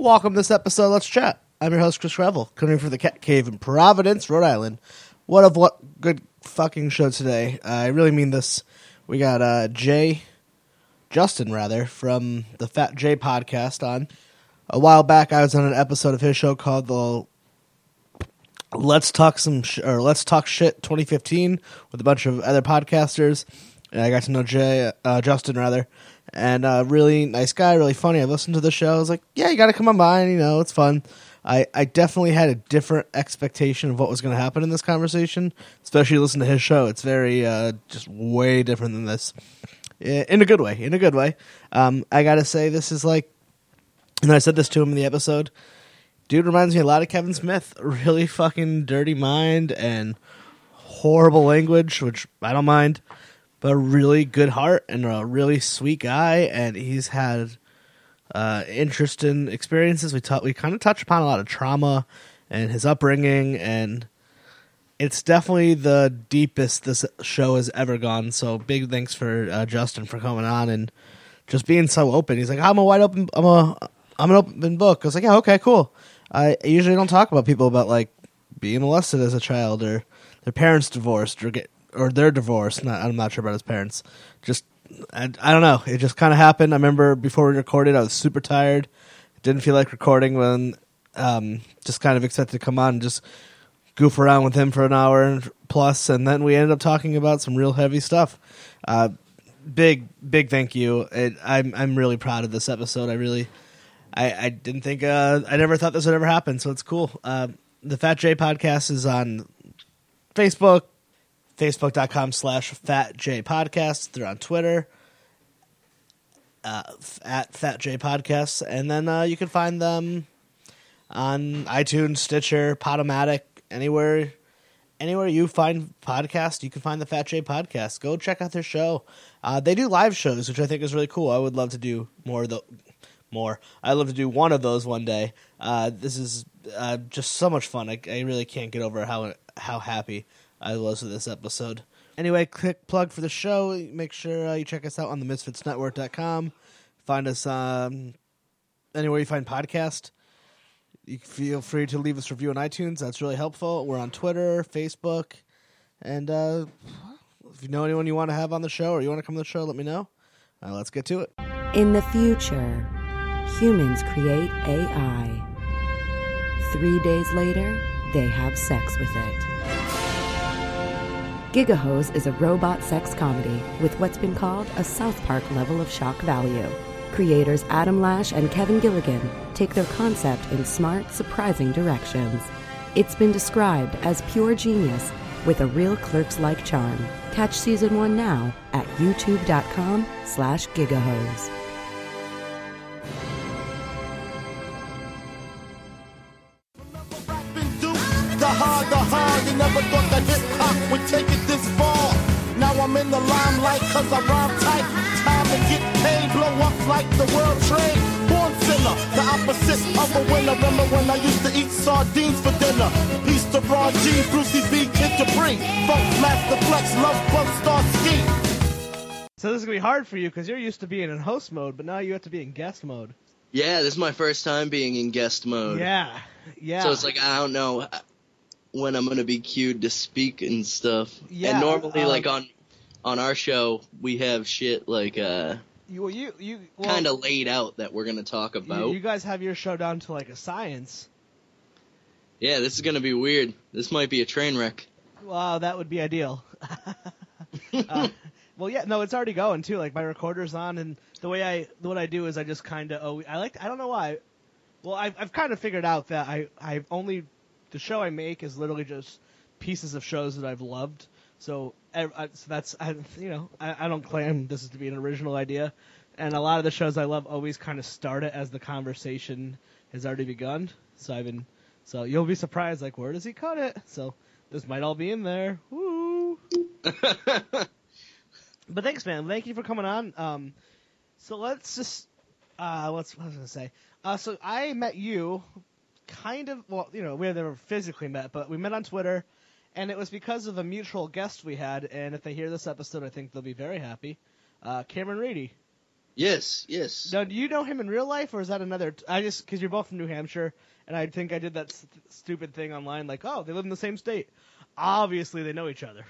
Welcome to this episode. Let's chat. I'm your host Chris Revel, coming from the Cat Cave in Providence, Rhode Island. What of what good fucking show today? Uh, I really mean this. We got uh, Jay, Justin rather, from the Fat J podcast on. A while back, I was on an episode of his show called the Let's Talk Some sh- or Let's Talk Shit 2015 with a bunch of other podcasters. And I got to know Jay, uh, Justin rather, and uh, really nice guy, really funny. I listened to the show. I was like, yeah, you got to come on by. And, you know, it's fun. I, I definitely had a different expectation of what was going to happen in this conversation, especially listen to his show. It's very uh, just way different than this, in a good way. In a good way. Um, I got to say, this is like, and I said this to him in the episode. Dude reminds me a lot of Kevin Smith. Really fucking dirty mind and horrible language, which I don't mind but a really good heart and a really sweet guy. And he's had uh, interesting experiences. We talk, we kind of touch upon a lot of trauma and his upbringing, and it's definitely the deepest this show has ever gone. So big thanks for uh, Justin for coming on and just being so open. He's like, I'm a wide open, I'm a, I'm an open book. I was like, yeah, okay, cool. I usually don't talk about people about like being molested as a child or their parents divorced or get or they're divorced. Not, I'm not sure about his parents. Just I, I don't know. It just kind of happened. I remember before we recorded, I was super tired. Didn't feel like recording when um, just kind of expected to come on and just goof around with him for an hour plus, and then we ended up talking about some real heavy stuff. Uh, big big thank you. It, I'm I'm really proud of this episode. I really I, I didn't think uh, I never thought this would ever happen. So it's cool. Uh, the Fat J podcast is on Facebook, facebook.com slash fat j podcast they're on twitter uh, at fat j podcasts and then uh, you can find them on itunes stitcher podomatic anywhere anywhere you find podcast you can find the fat j podcast go check out their show. Uh, they do live shows which i think is really cool. I would love to do more of the more. I'd love to do one of those one day. Uh, this is uh, just so much fun. I, I really can't get over how how happy I with this episode. Anyway, quick plug for the show. Make sure uh, you check us out on the misfitsnetwork.com. Find us um, anywhere you find podcast. You feel free to leave us review on iTunes. That's really helpful. We're on Twitter, Facebook, and uh, if you know anyone you want to have on the show or you want to come to the show, let me know. Uh, let's get to it. In the future, humans create AI. Three days later, they have sex with it. Gigahose is a robot sex comedy with what's been called a South Park level of shock value. Creators Adam Lash and Kevin Gilligan take their concept in smart, surprising directions. It's been described as pure genius with a real clerks-like charm. Catch season one now at youtube.com slash gigahose. Sardines for dinner? Peace to Ron G, Brucey B, Kid Capri. Funk, Master Flex, Love Bug, Starski. So this is gonna be hard for you because you're used to being in host mode, but now you have to be in guest mode. Yeah, this is my first time being in guest mode. Yeah, yeah. So it's like I don't know when I'm gonna be cued to speak and stuff. Yeah, And normally, um, like on on our show, we have shit like uh you you you well, kind of laid out that we're gonna talk you, about. you guys have your show down to like a science. Yeah, this is gonna be weird. This might be a train wreck. Wow, that would be ideal. uh, well, yeah, no, it's already going too. Like my recorder's on, and the way I what I do is I just kind of oh I like I don't know why. Well, I've I've kind of figured out that I I've only the show I make is literally just pieces of shows that I've loved. So, I- so that's I, you know I, I don't claim this is to be an original idea, and a lot of the shows I love always kind of start it as the conversation has already begun. So I've been so you'll be surprised like where does he cut it? So this might all be in there. Woo! But thanks, man. Thank you for coming on. Um, so let's just uh, let's what was I gonna say? Uh, so I met you, kind of. Well, you know, we had never physically met, but we met on Twitter, and it was because of a mutual guest we had. And if they hear this episode, I think they'll be very happy. Uh, Cameron Reedy. Yes, yes. Now, do you know him in real life, or is that another? I just because you're both from New Hampshire, and I think I did that st- stupid thing online, like, oh, they live in the same state. Obviously, they know each other.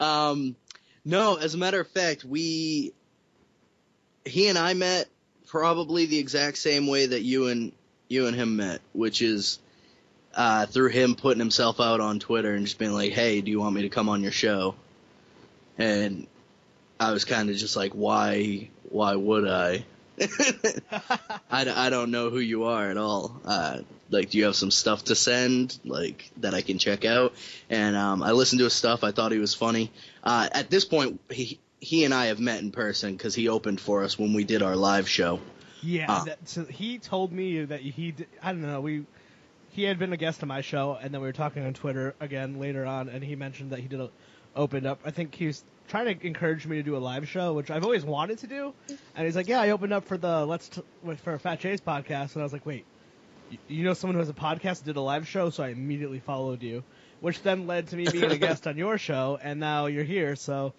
Um, no, as a matter of fact, we, he and I met probably the exact same way that you and you and him met, which is uh, through him putting himself out on Twitter and just being like, "Hey, do you want me to come on your show?" And I was kind of just like, "Why? Why would I?" I, I don't know who you are at all. Uh, like, do you have some stuff to send, like that I can check out? And um, I listened to his stuff. I thought he was funny. Uh, at this point, he he and I have met in person because he opened for us when we did our live show. Yeah, Ah. that, so he told me that he. Did, I don't know. We he had been a guest on my show, and then we were talking on Twitter again later on, and he mentioned that he did a, opened up. I think he was trying to encourage me to do a live show, which I've always wanted to do. And he's like, "Yeah, I opened up for the Let's T- for Fat Jay's podcast," and I was like, "Wait, you, know someone who has a podcast did a live show?" So I immediately followed you, which then led to me being a guest on your show, and now you're here. So.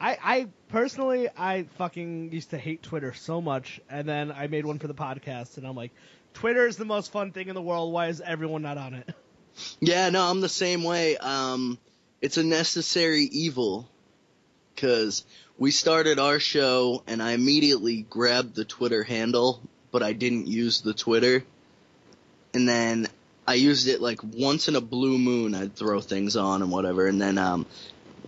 I, I personally, I fucking used to hate Twitter so much, and then I made one for the podcast, and I'm like, Twitter is the most fun thing in the world. Why is everyone not on it? Yeah, no, I'm the same way. Um, it's a necessary evil because we started our show and I immediately grabbed the Twitter handle, but I didn't use the Twitter. And then I used it like once in a blue moon. I'd throw things on and whatever. And then um,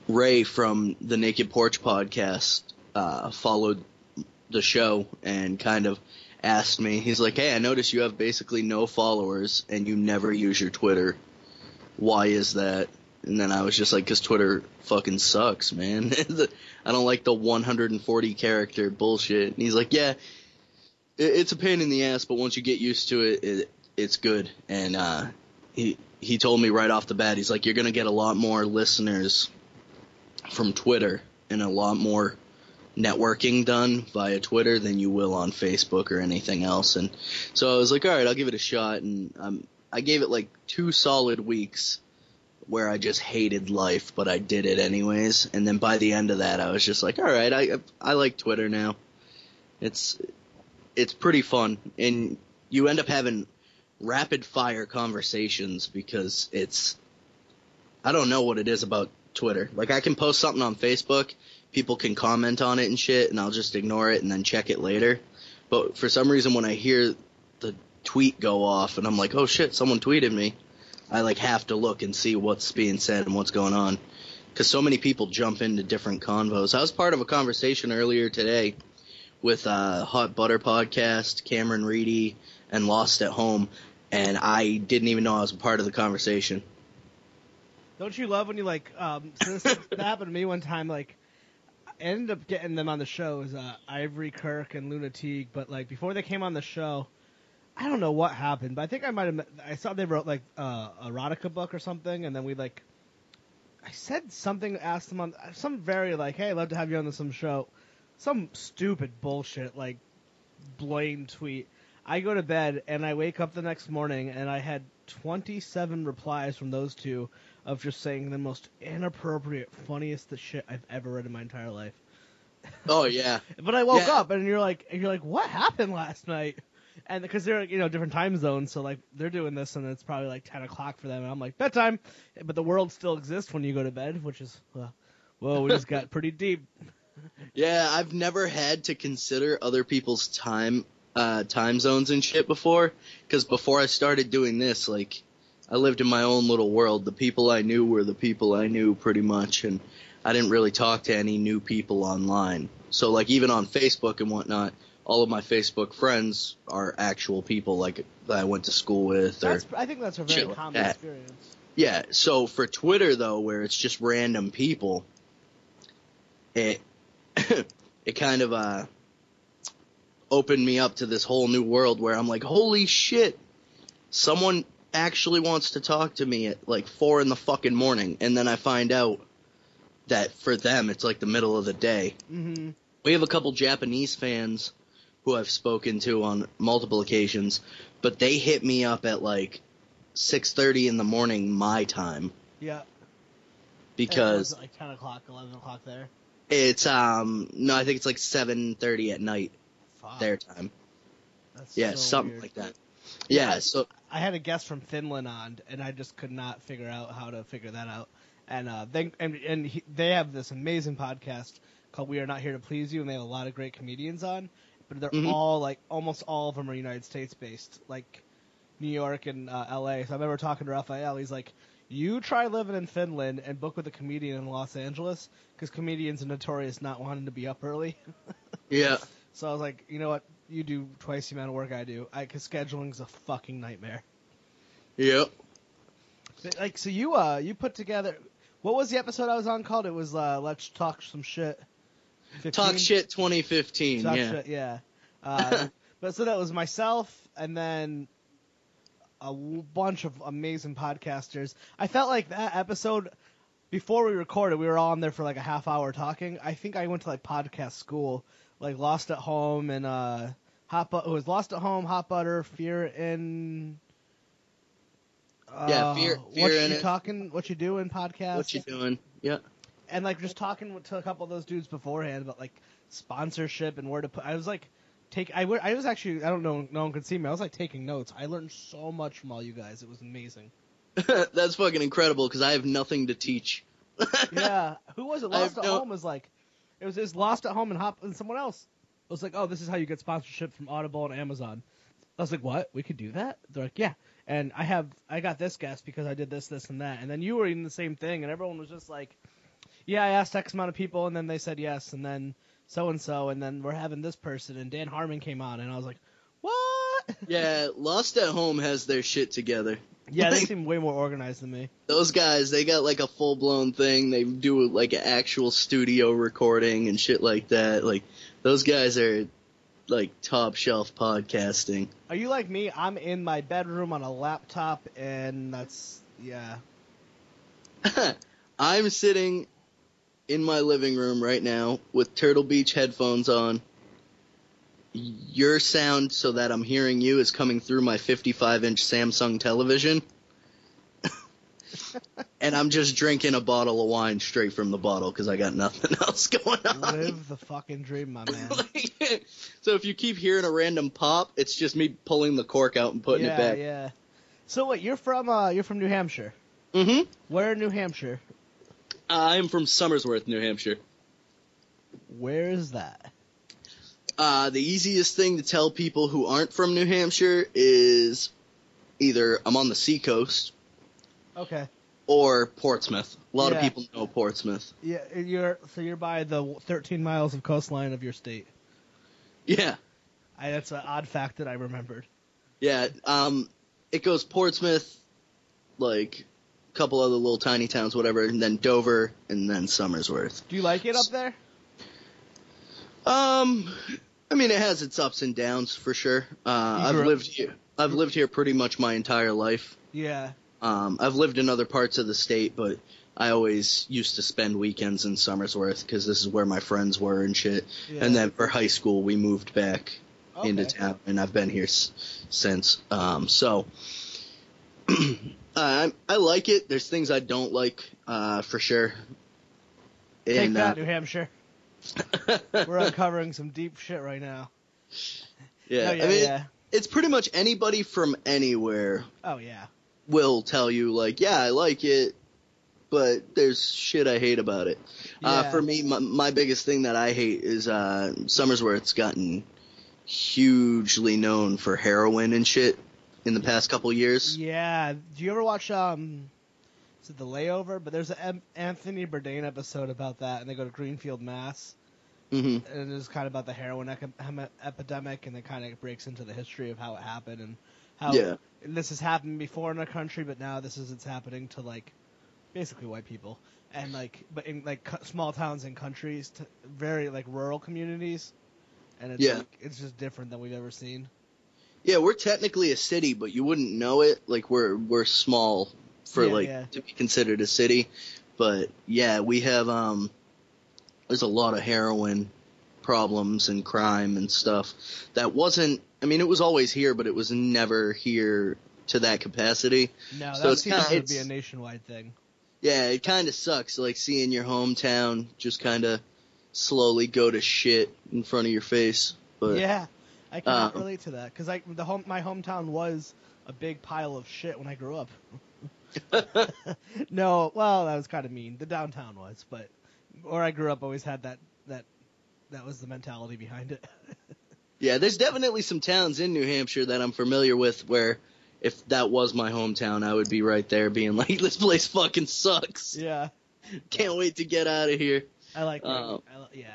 Ray from the Naked Porch podcast uh, followed the show and kind of asked me. He's like, "Hey, I noticed you have basically no followers and you never use your Twitter. Why is that?" And then I was just like, "Cause Twitter fucking sucks, man. I don't like the 140 character bullshit." And he's like, "Yeah, it's a pain in the ass, but once you get used to it, it it's good." And uh, he he told me right off the bat, he's like, "You're gonna get a lot more listeners from Twitter and a lot more." networking done via Twitter than you will on Facebook or anything else. And so I was like, all right, I'll give it a shot. And um, I gave it like two solid weeks where I just hated life, but I did it anyways. And then by the end of that, I was just like, all right, I I like Twitter now. It's it's pretty fun, and you end up having rapid fire conversations because it's I don't know what it is about Twitter. Like I can post something on Facebook, people can comment on it and shit, and I'll just ignore it and then check it later. But for some reason, when I hear the tweet go off and I'm like, oh shit, someone tweeted me, I like have to look and see what's being said and what's going on. Because so many people jump into different convos. I was part of a conversation earlier today with uh, Hot Butter Podcast, Cameron Reedy, and Lost at Home, and I didn't even know I was a part of the conversation. Don't you love when you like? Um, so this happened to me one time. Like, I ended up getting them on the show as uh, Ivory Kirk and Luna Teague, but like before they came on the show, I don't know what happened, but I think I might have. I saw they wrote like uh, erotica book or something, and then we like. I said something, asked them on some very like, "Hey, I'd love to have you on the some show," some stupid bullshit like blame tweet. I go to bed and I wake up the next morning and I had 27 replies from those two of just saying the most inappropriate, funniest shit I've ever read in my entire life. Oh yeah, But I woke Yeah. up and you're like, and you're like, what happened last night? And because they're you know different time zones, so like they're doing this and it's probably like 10 o'clock for them, and I'm like bedtime, but the world still exists when you go to bed, which is well, whoa, we just got pretty deep. yeah. I've never had to consider other people's time, uh, time zones and shit before. Because before I started doing this, like, I lived in my own little world. The people I knew were the people I knew pretty much, and I didn't really talk to any new people online. So like even on Facebook and whatnot, all of my Facebook friends are actual people like that I went to school with. Or That's I think that's a very shit like common experience. yeah. So for Twitter though, where it's just random people, it it kind of uh opened me up to this whole new world where I'm like, holy shit, someone actually wants to talk to me at like four in the fucking morning, and then I find out that for them it's like the middle of the day. hmm We have a couple Japanese fans who I've spoken to on multiple occasions, but they hit me up at like 6:30 in the morning my time Yeah. because like 10 o'clock, 11 o'clock there. it's um no, I think it's like 7:30 at night. Fuck. their time. That's Yeah, so something weird. like that. Yeah, so I had a guest from Finland on, and I just could not figure out how to figure that out. And uh, they and and he, they have this amazing podcast called "We Are Not Here to Please You," and they have a lot of great comedians on. But they're Mhm. all like almost all of them are United States based, like New York and uh, L.A. So I remember talking to Raphael. He's like, "You try living in Finland and book with a comedian in Los Angeles because comedians are notorious not wanting to be up early." yeah, so I was like, "You know what? You do twice the amount of work I do. I because scheduling's a fucking nightmare." yep. Like so, you uh, you put together. What was the episode I was on called? It was uh, let's talk some shit. 15? Talk shit 2015. Talk yeah. shit. Yeah. Uh, but so that was myself, and then a bunch of amazing podcasters. I felt like that episode before we recorded, we were all on there for like a half hour talking. I think I went to like podcast school, like Lost at Home and uh, Hot. Bu- it was Lost at Home, Hot Butter, Fear in. Yeah, uh, Fear- what Fear you It. talking? What you doing? Podcast. What you doing? Yeah. and like just talking to a couple of those dudes beforehand about like sponsorship and where to put. I was like, take. I, I was actually. I don't know. No one could see me. I was like taking notes. I learned so much from all you guys. It was amazing. That's fucking incredible because I have nothing to teach. yeah. Who was it? Lost at no- Home was like. It was Lost at Home and Hop and someone else. It was like, oh, this is how you get sponsorship from Audible and Amazon. I was like, what? We could do that? They're like, yeah. And I have, I got this guest because I did this, this, and that. And then you were in the same thing, and everyone was just like, yeah, I asked X amount of people, and then they said yes, and then so and so, and then we're having this person, and Dan Harmon came on, and I was like, what? Yeah, Lost at Home has their shit together. Yeah, they seem way more organized than me. those guys, they got like a full blown thing. They do like an actual studio recording and shit like that. Like those guys are like top shelf podcasting. Are you like me? I'm in my bedroom on a laptop, and that's yeah. I'm sitting in my living room right now with Turtle Beach headphones on. Your sound, so that I'm hearing you, is coming through my 55 inch Samsung television. and I'm just drinking a bottle of wine straight from the bottle because I got nothing else going on. Live the fucking dream, my man. so if you keep hearing a random pop, it's just me pulling the cork out and putting yeah, it back. yeah. So what? you're from uh, you're from New Hampshire. Mm-hmm. Where in New Hampshire? I'm from Somersworth, New Hampshire. Where is that? Uh, the easiest thing to tell people who aren't from New Hampshire is either I'm on the seacoast Okay. or Portsmouth. A lot Yeah. of people know Portsmouth. Yeah, you're so you're by the 13 miles of coastline of your state. Yeah, I, that's an odd fact that I remembered. yeah. Um, it goes Portsmouth, like a couple other little tiny towns, whatever, and then Dover, and then Somersworth. Do you like it up there? Um, I mean, it has its ups and downs for sure. Uh, I've lived here. I've lived here pretty much my entire life. Yeah. Um, I've lived in other parts of the state, but I always used to spend weekends in Somersworth because this is where my friends were and shit. Yeah. And then for high school, we moved back into town, and I've been here s- since. Um, so I I like it. There's things I don't like uh, for sure. Take And, that, uh, New Hampshire. We're uncovering some deep shit right now. yeah, Oh, yeah, I mean, yeah. it's pretty much anybody from anywhere Oh yeah. will tell you like, yeah, I like it, but there's shit I hate about it. Uh, for me, my, my biggest thing that I hate is uh, Somersworth's gotten hugely known for heroin and shit in the past couple years. Yeah. Do you ever watch um? It the layover? But there's an Anthony Bourdain episode about that, and they go to Greenfield, Mass. hmm and it is kind of about the heroin epidemic, and it kind of breaks into the history of how it happened and how Yeah. this has happened before in our country, but now this is it's happening to like basically white people and like but in like small towns and countries, to very like rural communities, and it's Yeah. like, it's just different than we've ever seen. Yeah, we're technically a city, but you wouldn't know it. Like we're we're small for Yeah, like yeah. to be considered a city. But yeah, we have um there's a lot of heroin problems and crime and stuff that wasn't I mean it was always here, but it was never here to that capacity. No, So that seems kinda- to be a nationwide thing. Yeah, it kind of sucks like seeing your hometown just kind of slowly go to shit in front of your face. But yeah, I cannot um, relate to that because I the home my hometown was a big pile of shit when I grew up. no, well, that was kind of mean. The downtown was, but where I grew up always had that that that was the mentality behind it. yeah, there's definitely some towns in New Hampshire that I'm familiar with where if that was my hometown, I would be right there being like, this place fucking sucks. yeah, Can't wait to get out of here. I like. Uh, I li- yeah,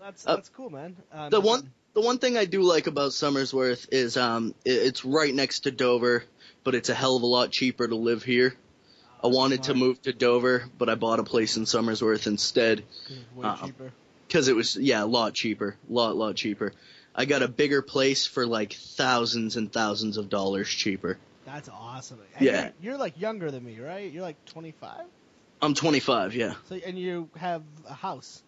that's uh, that's cool, man. Um, The one the one thing I do like about Somersworth is um it, it's right next to Dover, but it's a hell of a lot cheaper to live here. I wanted to move to Dover, but I bought a place in Somersworth instead way uh, because it was yeah a lot cheaper, lot lot cheaper. I got a bigger place for like thousands and thousands of dollars cheaper. That's awesome. Yeah. you're, you're like younger than me, right? You're like 25. I'm 25, yeah. So and you have a house.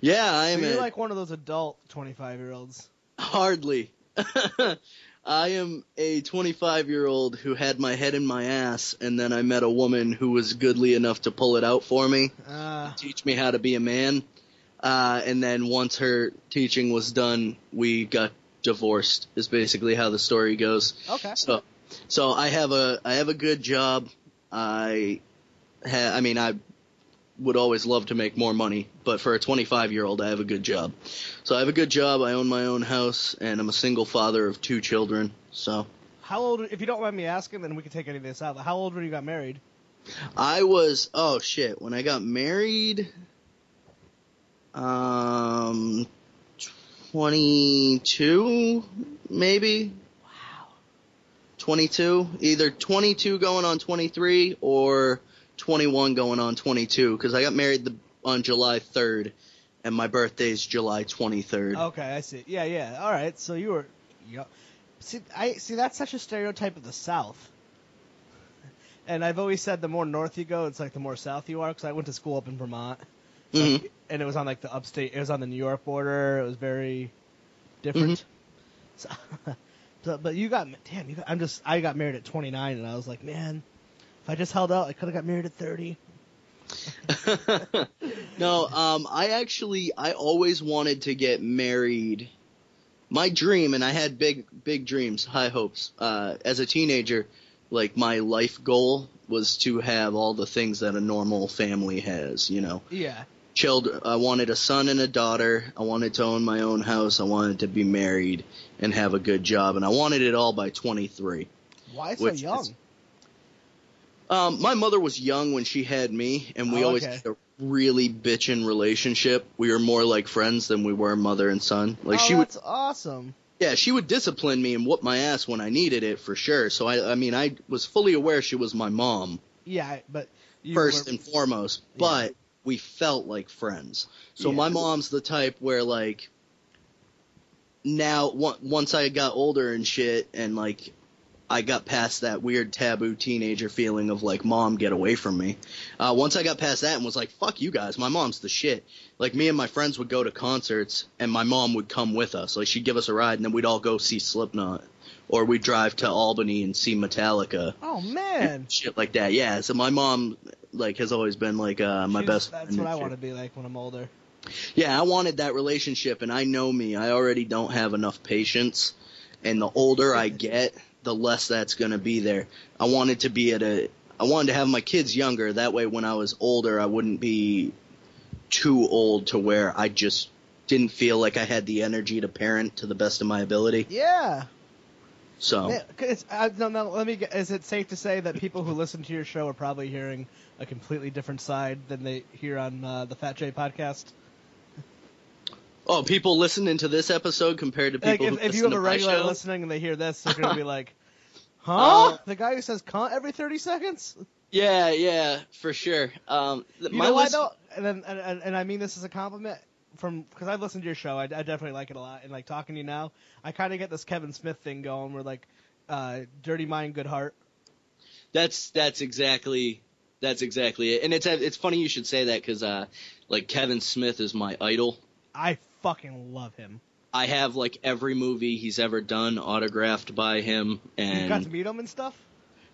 Yeah, I am. So you're a- like one of those adult 25 year olds. Hardly. I am a 25 year old who had my head in my ass, and then I met a woman who was goodly enough to pull it out for me, Uh, teach me how to be a man. Uh, and then once her teaching was done, we got divorced. Is basically how the story goes. okay. So, so I have a I have a good job. I, ha, I mean I would always love to make more money, but for a 25 year old, I have a good job. So I have a good job. I own my own house, and I'm a single father of two children. So How old? If you don't mind me asking, then we can take any of this out. How old were you got married? I was oh shit when I got married. Um, 22 maybe. Wow. 22, either 22 going on 23 or 21 going on 22 because I got married the, on July 3rd and my birthday's July 23rd. Okay, I see. Yeah, yeah. All right. So you were. Yeah. See, I see. That's such a stereotype of the South. And I've always said the more north you go, it's like the more south you are. Because I went to school up in Vermont, Mhm. and it was on like the upstate. It was on the New York border. It was very different. So, so, but you got damn. You got, I'm just. I got married at 29, and I was like, man, if I just held out, I could have got married at 30. no, um, I actually I always wanted to get married. My dream, and I had big big dreams, high hopes. Uh, as a teenager, like my life goal was to have all the things that a normal family has. You know, Yeah. children. I wanted a son and a daughter. I wanted to own my own house. I wanted to be married and have a good job, and I wanted it all by 23. Why so young? is- Um, my mother was young when she had me, and we Oh, always okay. had a really bitchin' relationship. We were more like friends than we were mother and son. Like oh, she would, that's awesome. yeah, she would discipline me and whoop my ass when I needed it for sure. So I, I mean, I was fully aware she was my mom Yeah, but first were- and foremost, but we felt like friends. So Yeah. my mom's the type where like now once I got older and shit and like I got past that weird taboo teenager feeling of like mom get away from me. Uh once I got past that and was like fuck you guys, my mom's the shit. Like me and my friends would go to concerts and my mom would come with us. Like she'd give us a ride and then we'd all go see Slipknot or we'd drive to Albany and see Metallica Oh man, shit like that. Yeah, so my mom like has always been like uh, my She's- best. That's what I want to be like when I'm older. Yeah, I wanted that relationship, and I know me. I already don't have enough patience, and the older I get, the less that's gonna be there. I wanted to be at a. I wanted to have my kids younger. That way, when I was older, I wouldn't be too old to where I just didn't feel like I had the energy to parent to the best of my ability. Yeah. So. It's, uh, no, no, let me. get- Is it safe to say that people who listen to your show are probably hearing a completely different side than they hear on uh, the Fat J podcast? Oh, people listening to this episode compared to Like, people if, who if you have a regular show? listening and they hear this, they're gonna be like, "Huh? Uh, the guy who says cunt every thirty seconds?" Yeah, yeah, for sure. Um, th- You my know why list- though? And and, and, and I mean this as a compliment from because I've listened to your show. I, I definitely like it a lot. And like talking to you now, I kind of get this Kevin Smith thing going where like, uh, dirty mind, good heart. That's that's exactly that's exactly it. And it's it's funny you should say that because uh, like Kevin Smith is my idol. I fucking love him. I have like every movie he's ever done autographed by him. and You got to meet him and stuff.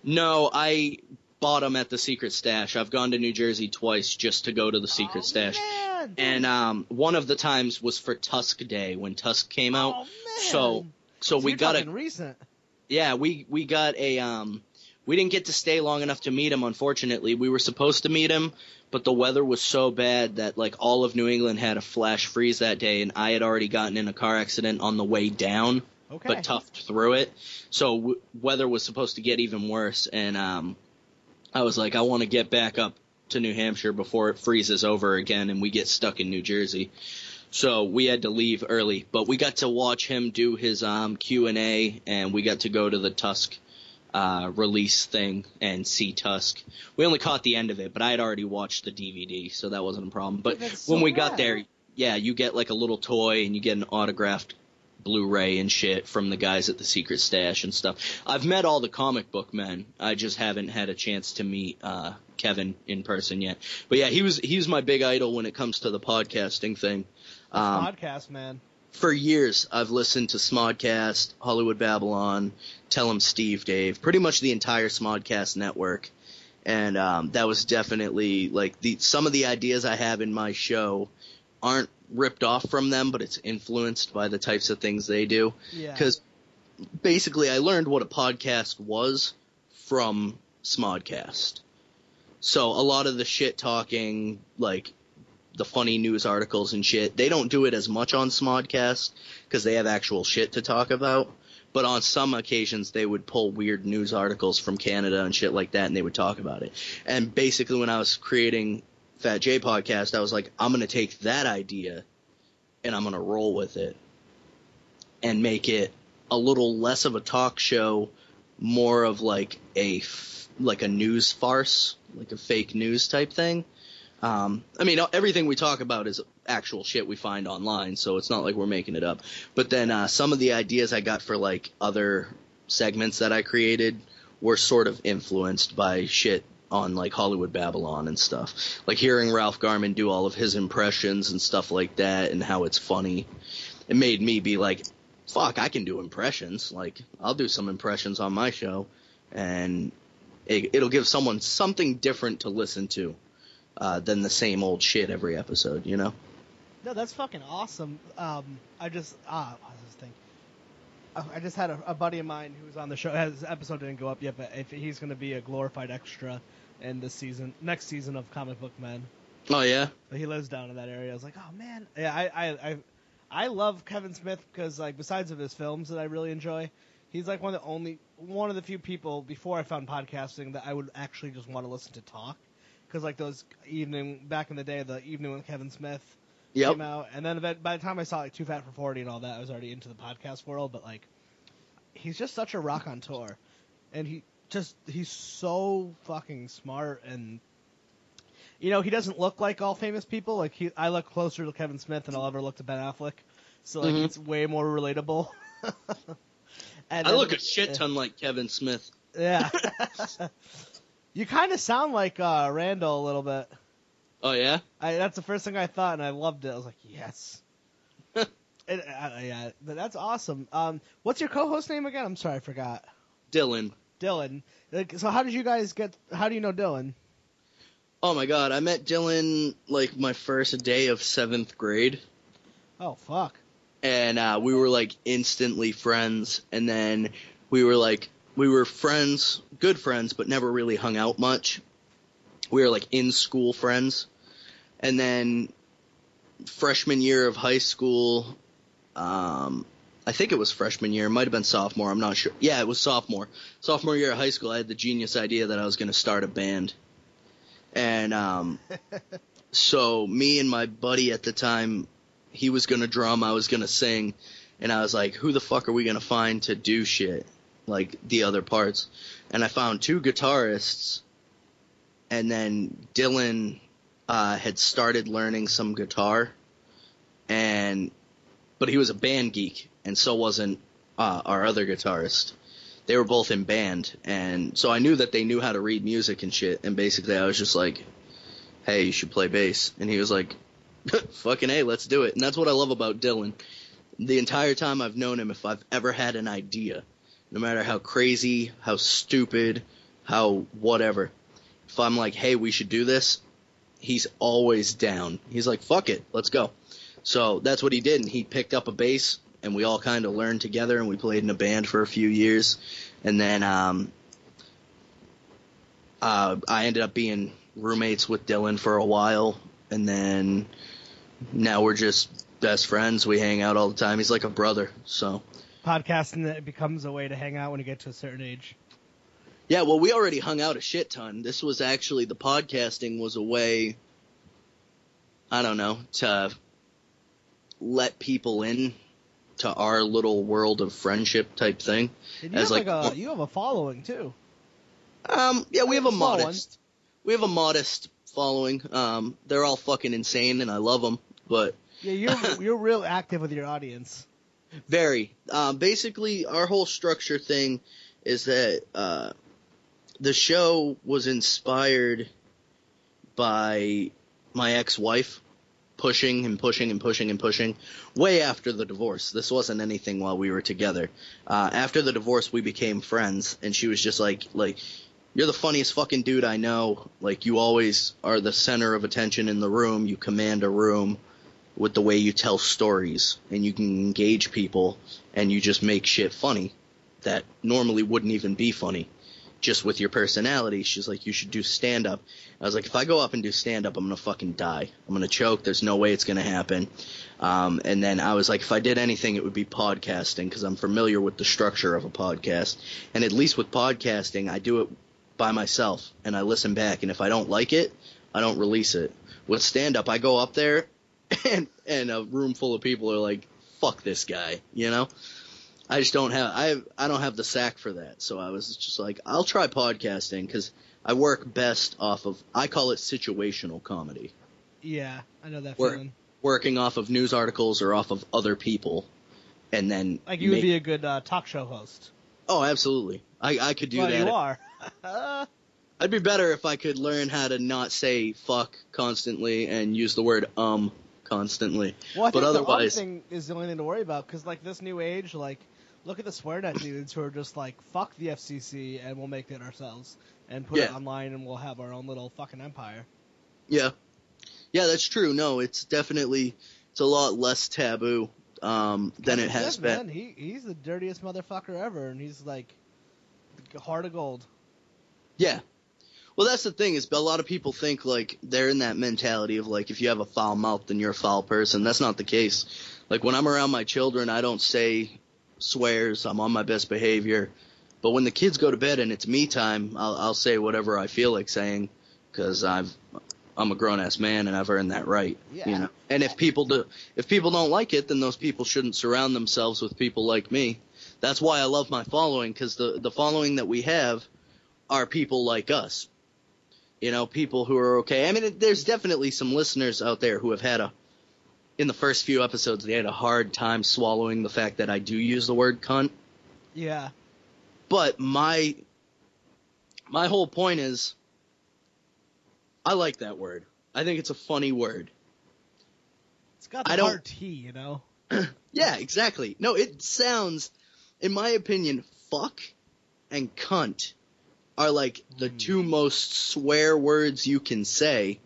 no, I bought them at the Secret Stash. I've gone to New Jersey twice just to go to the Secret Oh, Stash. man. And um, one of the times was for Tusk Day when Tusk came out. oh, man. So so we got a recent. yeah we we got a um we didn't get to stay long enough to meet him unfortunately. We were supposed to meet him but the weather was so bad that like all of New England had a flash freeze that day and I had already gotten in a car accident on the way down Okay. but toughed through it. So w- weather was supposed to get even worse and um I was like I want to get back up to New Hampshire before it freezes over again and we get stuck in New Jersey. So we had to leave early, but we got to watch him do his um, Q and A, and we got to go to the Tusk uh, release thing and see Tusk. We only caught the end of it, but I had already watched the DVD, so that wasn't a problem. But That's when so we got there, yeah, you get like a little toy and you get an autographed Blu-ray and shit from the guys at the Secret Stash and stuff. I've met all the comic book men. I just haven't had a chance to meet uh, Kevin in person yet. But yeah, he was he was my big idol when it comes to the podcasting thing. Um, podcast, man. For years, I've listened to Smodcast, Hollywood Babylon, Tell 'em Steve Dave, pretty much the entire Smodcast network. And um, that was definitely like the some of the ideas I have in my show aren't ripped off from them, but it's influenced by the types of things they do. Yeah. Because basically, I learned what a podcast was from Smodcast. So a lot of the shit talking, like the funny news articles and shit, they don't do it as much on Smodcast because they have actual shit to talk about. But on some occasions, they would pull weird news articles from Canada and shit like that, and they would talk about it. And basically, when I was creating Fat J podcast, I was like, I'm gonna take that idea and I'm gonna roll with it and make it a little less of a talk show, more of like a like a news farce, like a fake news type thing. Um, I mean, everything we talk about is actual shit we find online, so it's not like we're making it up. But then uh, some of the ideas I got for like other segments that I created were sort of influenced by shit on like Hollywood Babylon and stuff. Like hearing Ralph Garman do all of his impressions and stuff like that, and how it's funny. It made me be like, "Fuck, I can do impressions. Like, I'll do some impressions on my show, and it, it'll give someone something different to listen to." Uh, than the same old shit every episode, you know? No, that's fucking awesome. Um, I just ah, what was this thing? Uh, I just had a, a buddy of mine who was on the show. His episode didn't go up yet, but if he's going to be a glorified extra in this season, next season of Comic Book Men. Oh yeah, But he lives down in that area. I was like, oh man, yeah, I I I, I love Kevin Smith because like besides of his films that I really enjoy, he's like one of the only one of the few people before I found podcasting that I would actually just want to listen to talk. Because like those evening back in the day, the evening with Kevin Smith yep. came out, and then by the time I saw like Too Fat for Forty and all that, I was already into the podcast world. But like, he's just such a rock on tour, and he just he's so fucking smart and. You know, he doesn't look like all famous people. Like he, I look closer to Kevin Smith than I'll ever look to Ben Affleck. So like, Mhm. it's way more relatable. and I then- look a shit ton like Kevin Smith. Yeah. you kind of sound like uh, Randal a little bit. Oh yeah, I, that's the first thing I thought, and I loved it. I was like, yes. it, uh, yeah, but that's awesome. Um, what's your co-host name again? I'm sorry, I forgot. Dylan. Dylan. Like, so how did you guys get? How do you know Dylan? Oh my god, I met Dylan like my first day of seventh grade, Oh fuck. and uh, we were like instantly friends. And then we were like we were friends, good friends, but never really hung out much. We were like in school friends, and then freshman year of high school, um, I think it was freshman year, might have been sophomore, I'm not sure. Yeah, it was sophomore. Sophomore year of high school, I had the genius idea that I was going to start a band. And um, so me and my buddy at the time, he was going to drum, I was going to sing, and I was like, who the fuck are we going to find to do shit? Like the other parts. And I found two guitarists, and then Dylan uh, had started learning some guitar, and but he was a band geek, and so wasn't uh, our other guitarist. They were both in band, and so I knew that they knew how to read music and shit. And basically, I was just like, "Hey, you should play bass," and he was like, "Fucking hey, let's do it." And that's what I love about Dylan. The entire time I've known him, if I've ever had an idea, no matter how crazy, how stupid, how whatever, if I'm like, hey, we should do this, he's always down. He's like, fuck it, let's go. So that's what he did, and he picked up a bass, and we all kind of learned together, and we played in a band for a few years, and then um, uh, I ended up being roommates with Dylan for a while, and then now we're just best friends. We hang out all the time. He's like a brother, so. Podcasting that becomes a way to hang out when you get to a certain age. Yeah, well, we already hung out a shit ton. This was actually the podcasting was a way. I don't know to let people in to our little world of friendship type thing. And you As have like, like- a you have a following too. Um, yeah, we have a modest, we have a modest following. Um, they're all fucking insane, and I love them, but Yeah, you're you're real active with your audience. Very. Um, basically, our whole structure thing is that uh, the show was inspired by my ex-wife pushing and pushing and pushing and pushing way after the divorce. This wasn't anything while we were together. Uh, after the divorce, we became friends, and she was just like, like, you're the funniest fucking dude I know. Like, you always are the center of attention in the room. You command a room with the way you tell stories and you can engage people and you just make shit funny that normally wouldn't even be funny just with your personality. She's like, you should do stand up. I was like, if I go up and do stand up, I'm gonna fucking die. I'm gonna choke. There's no way it's gonna happen. Um, and then I was like, if I did anything, it would be podcasting because I'm familiar with the structure of a podcast. And at least with podcasting, I do it by myself and I listen back. And if I don't like it, I don't release it. With stand up, I go up there and and a room full of people are like, "Fuck this guy," you know. I just don't have I I don't have the sack for that. So I was just like, I'll try podcasting because I work best off of I call it situational comedy, Yeah, I know that Work. feeling. working off of news articles or off of other people, and then Like you would be a good uh, talk show host. oh absolutely I I could do well, that. you are. I'd be better if I could learn how to not say fuck constantly and use the word um constantly. Well, I but otherwise, the thing is the only thing to worry about because, like, this new age, like, look at the SwearNet dudes who are just like, "Fuck the FCC," and we'll make it ourselves and put it online, and we'll have our own little fucking empire. Yeah, yeah, that's true. No, it's definitely it's a lot less taboo um, than it has been. Man, he he's the dirtiest motherfucker ever, and he's like heart of gold. Yeah. Well, that's the thing is a lot of people think like they're in that mentality of like if you have a foul mouth then you're a foul person. That's not the case. Like when I'm around my children, I don't say swears. I'm on my best behavior. But when the kids go to bed and it's me time, I'll, I'll say whatever I feel like saying because I've I'm a grown ass man and I've earned that right. Yeah. You know. And if people do, if people don't like it, then those people shouldn't surround themselves with people like me. That's why I love my following because the the following that we have are people like us. You know, people who are okay. I mean, it- there's definitely some listeners out there who have had a, in the first few episodes, they had a hard time swallowing the fact that I do use the word cunt. Yeah, But my, my whole point is, I like that word. I think it's a funny word. it's got the I don't- hard T, you know. Yeah, exactly. No, it sounds, in my opinion, fuck and cunt are like the two most swear words you can say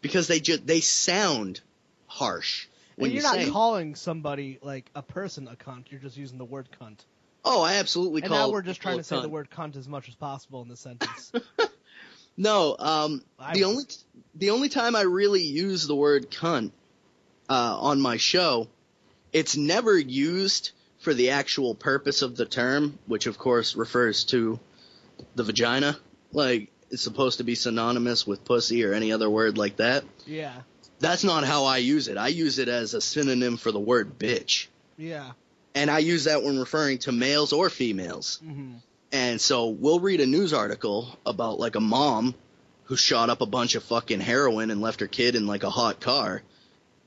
because they just they sound harsh when and you're you not say. calling somebody like a person a cunt. You're just using the word cunt. oh, I absolutely And now we're just trying to say a the word cunt as much as possible in the sentence. No, um, I the was. only the only time I really use the word cunt uh, on my show, it's never used for the actual purpose of the term, which of course refers to the vagina. Like it's supposed to be synonymous with pussy or any other word like that. yeah, That's not how I use it. I use it as a synonym for the word bitch. yeah. And I use that when referring to males or females. hmm And so we'll read a news article about like a mom who shot up a bunch of fucking heroin and left her kid in like a hot car.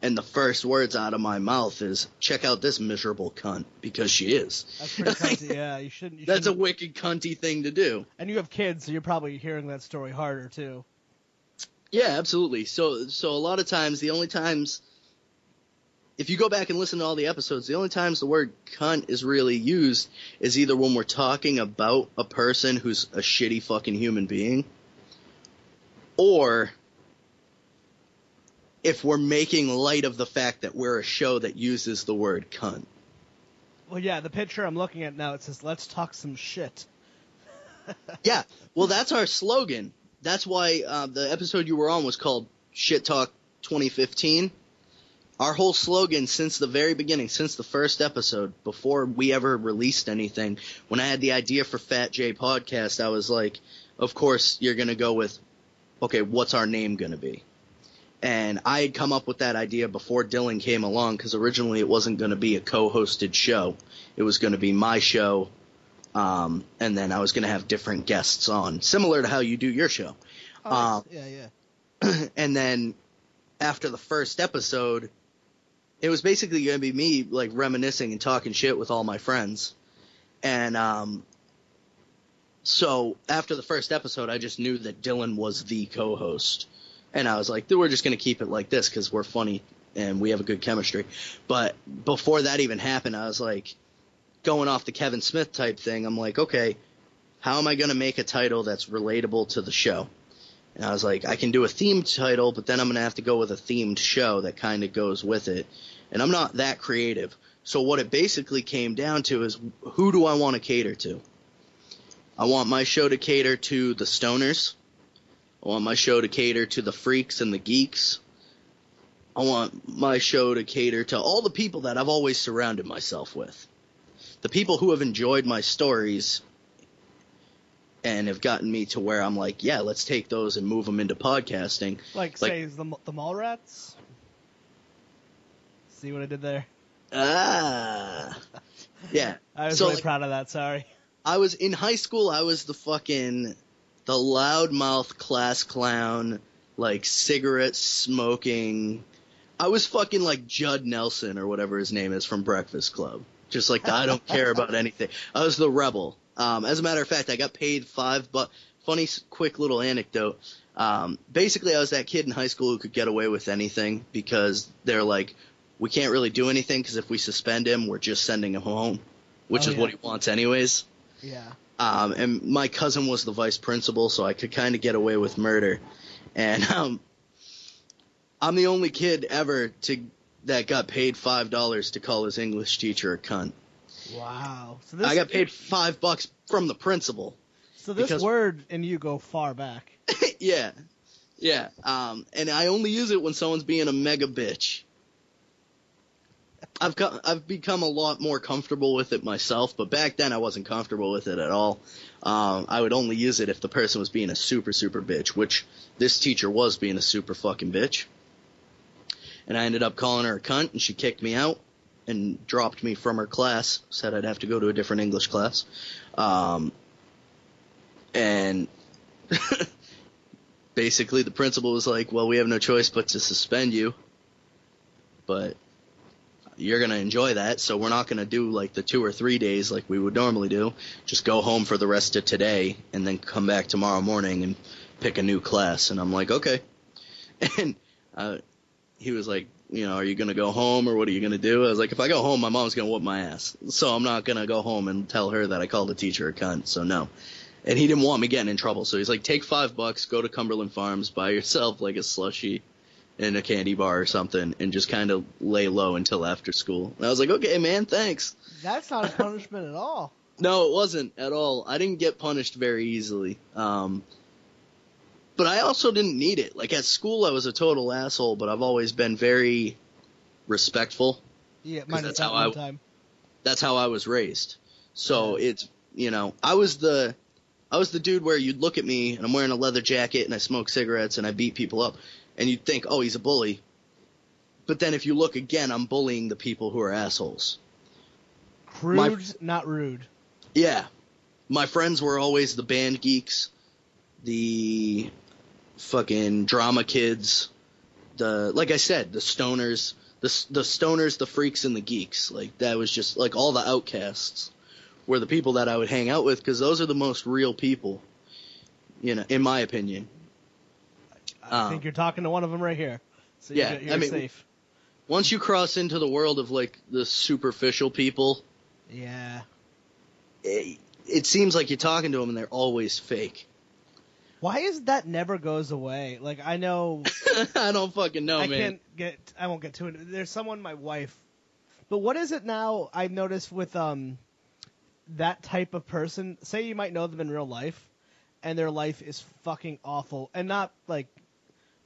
And the first words out of my mouth is, check out this miserable cunt, because she is. That's pretty cunty. Yeah, you shouldn't. You That's a shouldn't- wicked cunty thing to do. and you have kids, so you're probably hearing that story harder too. Yeah, absolutely. So, so a lot of times, the only times, if you go back and listen to all the episodes, the only times the word cunt is really used is either when we're talking about a person who's a shitty fucking human being, or if we're making light of the fact that we're a show that uses the word cunt. Well, yeah, the picture I'm looking at now it says "Let's talk some shit." Yeah, well, that's our slogan. That's why uh, the episode you were on was called Shit Talk 2015. Our whole slogan since the very beginning, since the first episode, before we ever released anything, when I had the idea for Fat J Podcast, I was like, of course, you're going to go with, okay, what's our name going to be? And I had come up with that idea before Dylan came along because originally it wasn't going to be a co-hosted show. It was going to be my show, um, and then I was going to have different guests on, similar to how you do your show. Oh, Um, yeah, yeah. and then after the first episode, it was basically going to be me like reminiscing and talking shit with all my friends. And um, so after the first episode, I just knew that Dylan was the co-host, and I was like, we're just going to keep it like this because we're funny and we have a good chemistry. But before that even happened, I was like, going off the Kevin Smith type thing. I'm like, okay, how am I going to make a title that's relatable to the show? And I was like, I can do a themed title, but then I'm going to have to go with a themed show that kind of goes with it. And I'm not that creative. So what it basically came down to is who do I want to cater to? I want my show to cater to the stoners. I want my show to cater to the freaks and the geeks. I want my show to cater to all the people that I've always surrounded myself with. The people who have enjoyed my stories and have gotten me to where I'm like, yeah, let's take those and move them into podcasting. Like, Like- say the the Mallrats. See what I did there? Ah. Yeah. I was So, really like, proud of that. Sorry. I was in high school. I was the fucking the loudmouth class clown, like cigarette smoking. I was fucking like Judd Nelson or whatever his name is from Breakfast Club. Just like the, I don't care about anything. I was the rebel. Um, as a matter of fact, I got paid five. But funny, quick little anecdote. Um, basically, I was that kid in high school who could get away with anything because they're like, we can't really do anything because if we suspend him, we're just sending him home, which Oh, is yeah. what he wants anyways. Yeah. Um, and my cousin was the vice principal, so I could kind of get away with murder. And um, I'm the only kid ever to that got paid five dollars to call his English teacher a cunt. Wow. So this I got paid five bucks from the principal. So this because- word and you go far back. yeah, yeah. Um, and I only use it when someone's being a mega bitch. I've I've become a lot more comfortable with it myself, but back then I wasn't comfortable with it at all. Um, I would only use it if the person was being a super super bitch, which this teacher was being a super fucking bitch. And I ended up calling her a cunt, and she kicked me out and dropped me from her class. Said I'd have to go to a different English class. Um, and basically the principal was like, "Well, we have no choice but to suspend you, but you're gonna enjoy that, so we're not gonna do like the two or three days like we would normally do. Just go home for the rest of today, and then come back tomorrow morning and pick a new class." And I'm like, "Okay," and uh, he was like. You know, are you gonna go home or what are you gonna do? I was like, if I go home, my mom's gonna whoop my ass. So I'm not gonna go home and tell her that I called a teacher a cunt. So no and he didn't want me getting in trouble. So he's like, take five bucks, go to Cumberland Farms, buy yourself like a slushy and a candy bar or something, and just kind of lay low until after school. And I was like, okay, man, thanks. That's not a punishment at all. No, it wasn't at all. I didn't get punished very easily. Um, but I also didn't need it. Like at school, I was a total asshole, but I've always been very respectful. Yeah, minus that's that how I- time. that's how I was raised. So it's you know I was the I was the dude where you'd look at me and I'm wearing a leather jacket and I smoke cigarettes and I beat people up and you'd think oh he's a bully, but then if you look again I'm bullying the people who are assholes. Crude, my- not rude. Yeah, my friends were always the band geeks, the fucking drama kids, the like I said the stoners, the the stoners, the freaks and the geeks. Like that was just like all the outcasts were the people that I would hang out with because those are the most real people. You know, in my opinion. I Um, think you're talking to one of them right here. So Yeah, you're, you're I mean- safe. Once you cross into the world of like the superficial people, Yeah. it, it seems like you're talking to them and they're always fake. Why is that never goes away? Like I know I don't fucking know, I man. can't get. I won't get to it. There's someone, my wife. But what is it now? I noticed with um, that type of person. Say you might know them in real life, and their life is fucking awful, and not like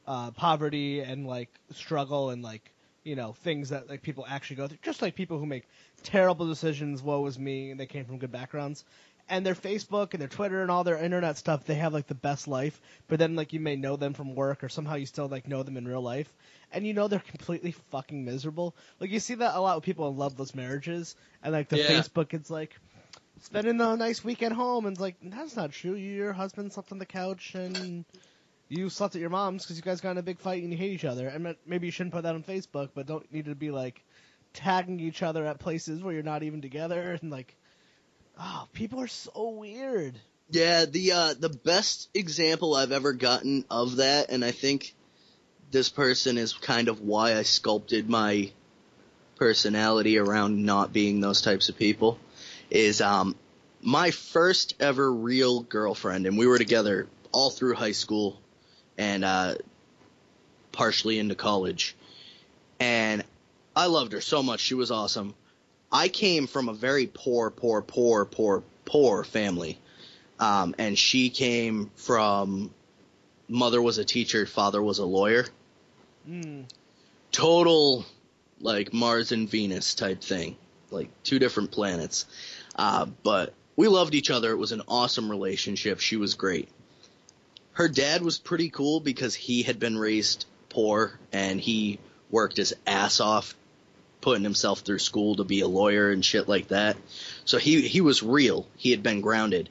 uh, poverty and like struggle and like you know things that like people actually go through. Just like people who make terrible decisions. Woe is me, and they came from good backgrounds. And their Facebook and their Twitter and all their internet stuff, they have like the best life. But then like you may know them from work or somehow you still like know them in real life, and you know they're completely fucking miserable. Like you see that a lot with people in loveless marriages, and like the Yeah. Facebook, it's like spending a nice weekend home, and it's like that's not true. Your husband slept on the couch and you slept at your mom's because you guys got in a big fight and you hate each other. And maybe you shouldn't put that on Facebook, but don't need to be like tagging each other at places where you're not even together and like, oh, people are so weird. Yeah, the uh, the best example I've ever gotten of that, and I think this person is kind of why I sculpted my personality around not being those types of people, is um, my first ever real girlfriend, and we were together all through high school and uh, partially into college, and I loved her so much. She was awesome. I came from a very poor, poor, poor, poor, poor family. Um, and she came from mother was a teacher, father was a lawyer. Mm. Total like Mars and Venus type thing, like two different planets. Uh, but we loved each other. It was an awesome relationship. She was great. Her dad was pretty cool because he had been raised poor and he worked his ass off putting himself through school to be a lawyer and shit like that. So he he was real. He had been grounded.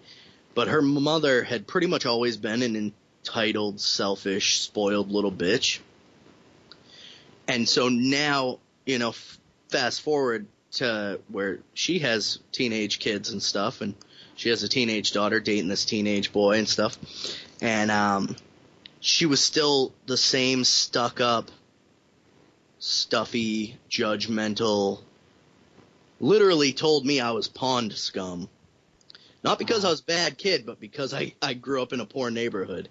But her mother had pretty much always been an entitled, selfish, spoiled little bitch. And so now, you know, fast forward to where she has teenage kids and stuff, and she has a teenage daughter dating this teenage boy and stuff. And um, she was still the same stuck up, stuffy, judgmental. Literally told me I was pond scum. Not because I was a bad kid, but because I, I grew up in a poor neighborhood.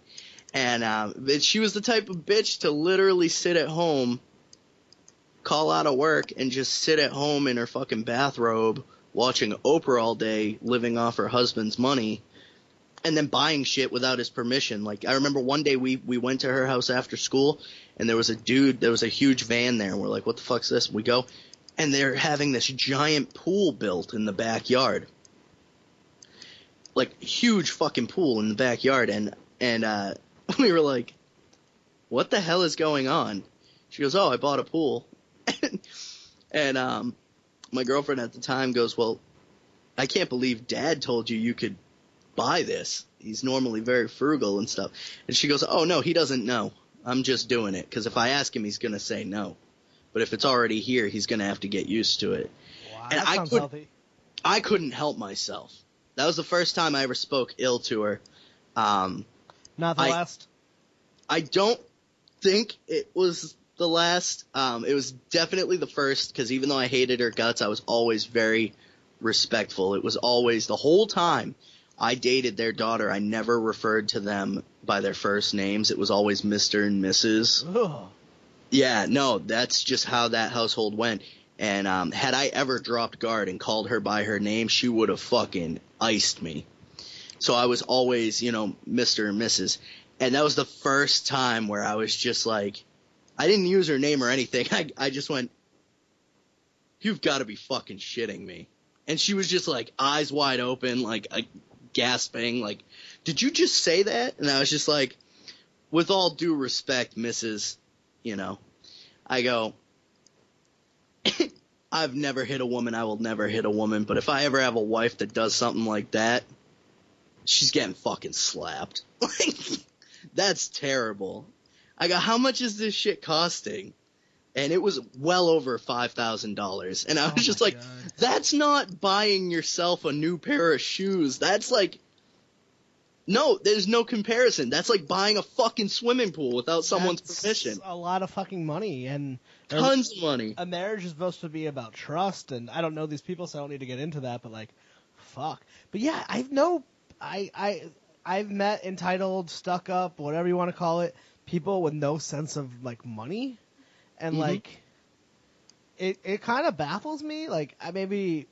And um, but she was the type of bitch to literally sit at home, call out of work, and just sit at home in her fucking bathrobe, watching Oprah all day, living off her husband's money, and then buying shit without his permission. Like I remember one day we we went to her house after school, and there was a dude, there was a huge van there, and we're like, what the fuck's this? We go, and they're having this giant pool built in the backyard like huge fucking pool in the backyard and and uh we were like what the hell is going on she goes oh i bought a pool and um my girlfriend at the time goes well i can't believe dad told you you could buy this he's normally very frugal and stuff and she goes oh no he doesn't know i'm just doing it because if i ask him he's going to say no but if it's already here he's going to have to get used to it Wow, And that I could- healthy. I couldn't help myself. That was the first time I ever spoke ill to her. Um, Not the I- last. I don't think it was the last. Um, it was definitely the first because even though I hated her guts, I was always very respectful. It was always the whole time I dated their daughter. I never referred to them by their first names. It was always Mister and Mrs. Ugh. Yeah, no, that's just how that household went. And um, had I ever dropped guard and called her by her name, she would have fucking iced me. So I was always, you know, Mr. and Mrs. And that was the first time where I was just like, I didn't use her name or anything. I, I just went, you've got to be fucking shitting me. And she was just like eyes wide open, like uh, gasping, like, did you just say that? And I was just like, with all due respect, Mrs you know, I go, I've never hit a woman, I will never hit a woman, but if I ever have a wife that does something like that, she's getting fucking slapped. Like, that's terrible. I go, how much is this shit costing? And it was well over $5,000. And I oh was Oh just like, God. that's not buying yourself a new pair of shoes. That's like, no, there's no comparison. That's like buying a fucking swimming pool without someone's That's permission. A lot of fucking money, and Tons of money. a marriage is supposed to be about trust, and I don't know these people, so I don't need to get into that. But like, fuck. But yeah, I've no, I, I, I've met entitled, stuck up, whatever you want to call it, people with no sense of like money, and Mhm. like it it kind of baffles me. Like I maybe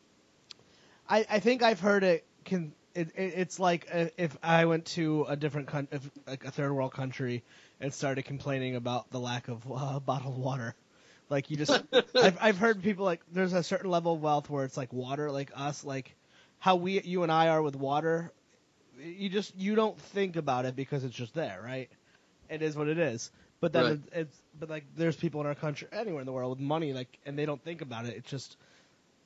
I I think I've heard it can. It, it, it's like uh, if I went to a different country, if, like a third world country, and started complaining about the lack of uh, bottled water. Like you just, I've I've heard people like there's a certain level of wealth where it's like water, like us, like how we you and I are with water. You just you don't think about it because it's just there, right? It is what it is. But then Right. it, it's but like there's people in our country, anywhere in the world with money, like and they don't think about it. It's just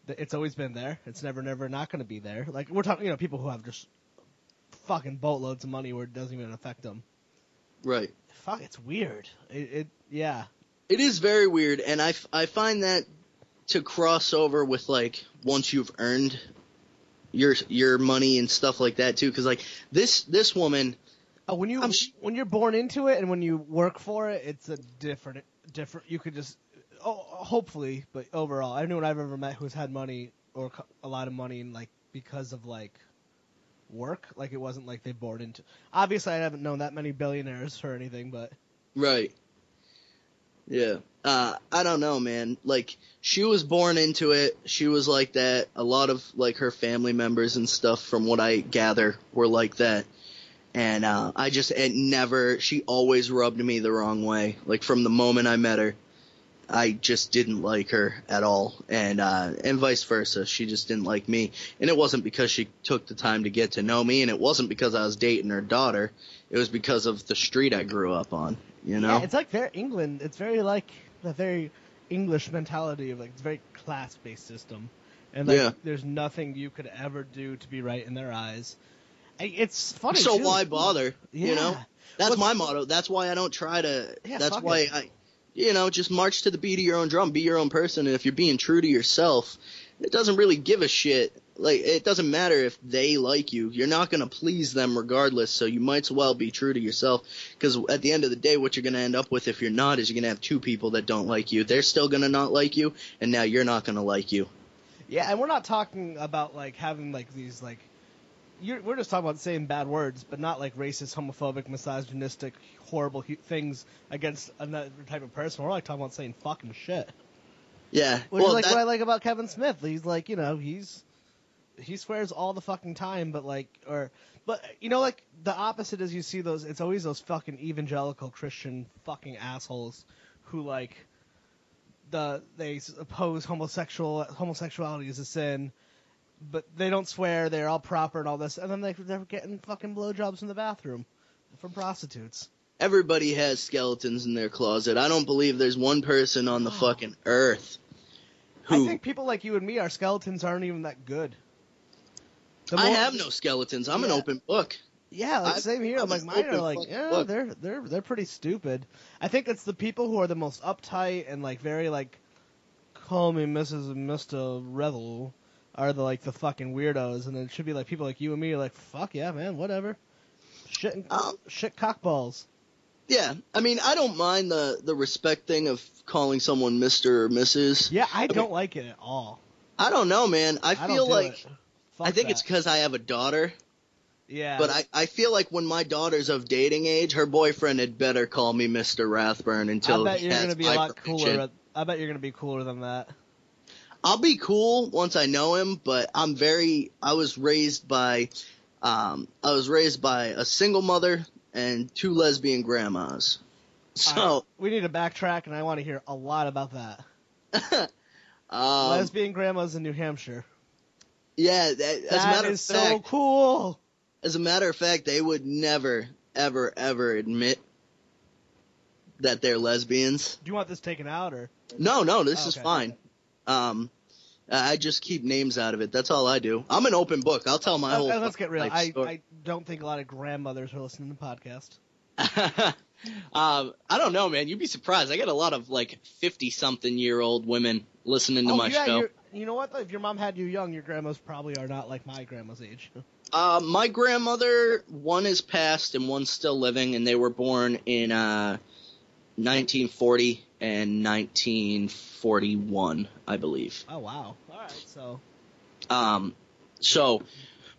it's always been there. It's never never not going to be there. Like we're talking, you know, people who have just fucking boatloads of money where it doesn't even affect them. Right. Fuck, it's weird. It, it yeah. It is very weird, and I, f- I find that to cross over with like once you've earned your your money and stuff like that too. Because like this this woman, Oh, when you sh- when you're born into it and when you work for it, it's a different different. You could just oh, hopefully, but overall, anyone I've ever met who's had money or co- a lot of money and like because of like work, like it wasn't like they born into. Obviously, I haven't known that many billionaires or anything, but right? Yeah. Uh, I don't know, man. Like she was born into it. She was like that. A lot of like her family members and stuff, from what I gather, were like that. And uh, I just it never. She always rubbed me the wrong way. Like from the moment I met her, I just didn't like her at all, and uh, and vice versa. She just didn't like me, and it wasn't because she took the time to get to know me, and it wasn't because I was dating her daughter. It was because of the street I grew up on. You know. yeah, it's like very England. It's very like the very English mentality of like it's very class based system, and like Yeah. there's nothing you could ever do to be right in their eyes. It's funny. so too. why bother? You know, that's What's- my motto. That's why I don't try to. Yeah, that's why it. I, you know, just march to the beat of your own drum. Be your own person, and if you're being true to yourself, it doesn't really give a shit. Like it doesn't matter if they like you. You're not gonna please them regardless. So you might as well be true to yourself. Because at the end of the day, what you're gonna end up with if you're not is you're gonna have two people that don't like you. They're still gonna not like you, and now you're not gonna like you. Yeah, and we're not talking about like having like these like. You're, we're just talking about saying bad words, but not like racist, homophobic, misogynistic, horrible hu- things against another type of person. We're like talking about saying fucking shit. Yeah. Which well, is like that- what I like about Kevin Smith. He's like, you know, he's he swears all the fucking time, but like, or but you know, like the opposite is you see those. It's always those fucking evangelical Christian fucking assholes who like the they oppose homosexual homosexuality as a sin, but they don't swear. They're all proper and all this, and then they, they're getting fucking blowjobs in the bathroom from prostitutes. Everybody has skeletons in their closet. I don't believe there's one person on the fucking earth who I think people like you and me, our skeletons aren't even that good. The I more- have no skeletons. I'm an Yeah. open book. Yeah, like same here. I'm I'm like an mine are like fucking yeah, book. they're they're they're pretty stupid. I think it's the people who are the most uptight and like very like call me Mrs. and Mr. Revel are the like the fucking weirdos, and it should be like people like you and me are like fuck yeah man whatever shit and, Um, shit cockballs. Yeah, I mean, I don't mind the the respect thing of calling someone Mister or Mrs. Yeah, I mean- don't like it at all. I don't know, man. I I feel do like I think it's because I have a daughter, yeah, but I I feel like when my daughter's of dating age, her boyfriend had better call me Mister Rathburn until I bet you're gonna be a lot cooler. I bet you're gonna be cooler than that. I'll be cool once I know him, but I'm very. I was raised by, um, I was raised by a single mother and two lesbian grandmas. So, right, we need to backtrack, and I want to hear a lot about that. um, Lesbian grandmas in New Hampshire. yeah, that, as a matter is of fact, so cool. as a matter of fact, they would never, ever, ever admit that they're lesbians. Do you want this taken out or? No, no, this Oh, is fine. Um, I just keep names out of it. That's all I do. I'm an open book. I'll tell my Uh, whole. uh, let's get real. I. I don't think a lot of grandmothers are listening to the podcast. um, I don't know, man. You'd be surprised. I get a lot of like fifty-something-year-old women listening to oh my yeah, show. you're, know what? If your mom had you young, your grandmas probably are not like my grandma's age. Uh, my grandmother, one is passed and one's still living, and they were born in uh, 1940 and 1941, I believe. Oh wow. All right. So Um, so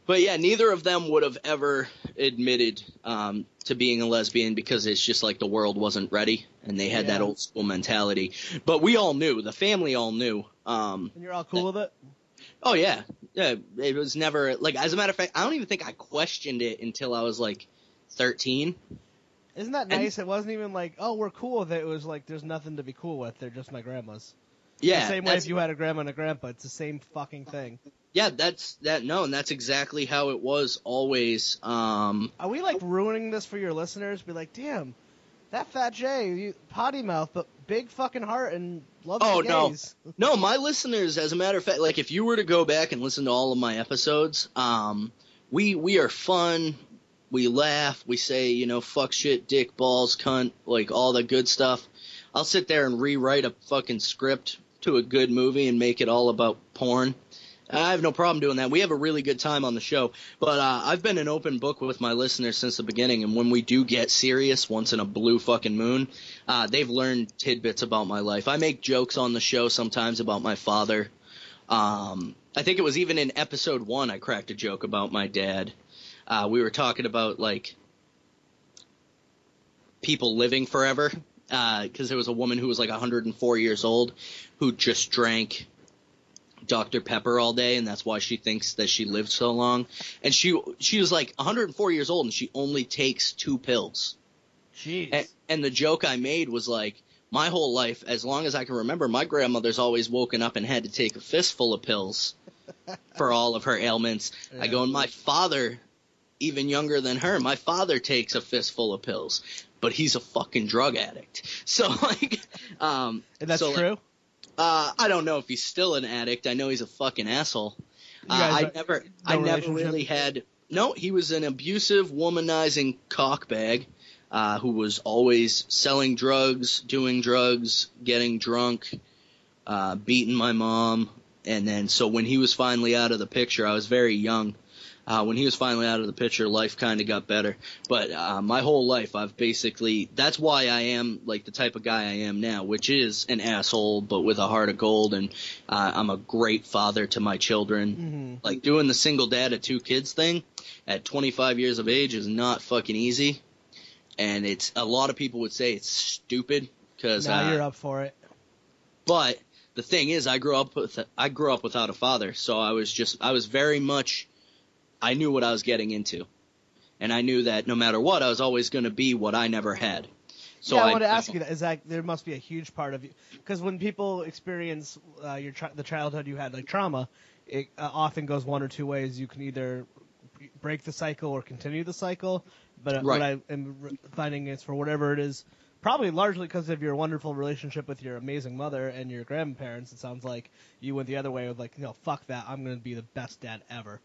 but yeah, neither of them would have ever admitted um, to being a lesbian because it's just like the world wasn't ready and they had that old school mentality. But we all knew, the family all knew. Um, And you're all cool with it? oh yeah, yeah, it was never like. As a matter of fact, I don't even think I questioned it until I was like thirteen. Isn't that And- nice? it wasn't even like, oh, we're cool with it. It was like, there's nothing to be cool with. They're just my grandmas. Yeah, the same way if you had a grandma and a grandpa. It's the same fucking thing. yeah, that's that. No, and that's exactly how it was always. Um, Are we like ruining this for your listeners? Be like, damn, that fat Jay, you, potty mouth, but big fucking heart and loves Oh, no. No, my listeners, as a matter of fact, like if you were to go back and listen to all of my episodes, um, we we are fun. We laugh. We say, you know, fuck shit, dick, balls, cunt, like all the good stuff. I'll sit there and rewrite a fucking script to a good movie and make it all about porn. I have no problem doing that. We have a really good time on the show. But uh, I've been an open book with my listeners since the beginning, and when we do get serious, once in a blue fucking moon, uh, they've learned tidbits about my life. I make jokes on the show sometimes about my father. Um, I think it was even in episode one I cracked a joke about my dad. Uh, we were talking about like people living forever because there was a woman who was like 104 years old who just drank Dr. Pepper all day, and that's why she thinks that she lived so long. And she she was like 104 years old, and she only takes two pills. Jeez. And, and the joke I made was like, my whole life, as long as I can remember, my grandmother's always woken up and had to take a fistful of pills for all of her ailments. I go, and my father, even younger than her, my father takes a fistful of pills, but he's a fucking drug addict. So like, um, and that's so, like, true? uh, I don't know if he's still an addict. I know he's a fucking asshole. Uh, I never, no I never really had. No, he was an abusive, womanizing cockbag uh, who was always selling drugs, doing drugs, getting drunk, uh, beating my mom, and then so when he was finally out of the picture, I was very young. Uh, when he was finally out of the picture, life kind of got better. But uh, my whole life, I've basically that's why I am like the type of guy I am now, which is an asshole but with a heart of gold, and uh, I'm a great father to my children. Mm-hmm. Like doing the single dad of two kids thing at 25 years of age is not fucking easy, and it's a lot of people would say it's stupid because Now uh, you're up for it. but the thing is, I grew up with I grew up without a father, so I was just I was very much I knew what I was getting into, and I knew that no matter what, I was always going to be what I never had. So yeah, I, I, want to ask you that. Is that there must be a huge part of you because when people experience uh, your the childhood you had like trauma, it uh, often goes one or two ways. You can either break the cycle or continue the cycle. But uh, what I am finding is for whatever it is, probably largely because of your wonderful relationship with your amazing mother and your grandparents. It sounds like you went the other way with like, no, fuck that. I'm going to be the best dad ever.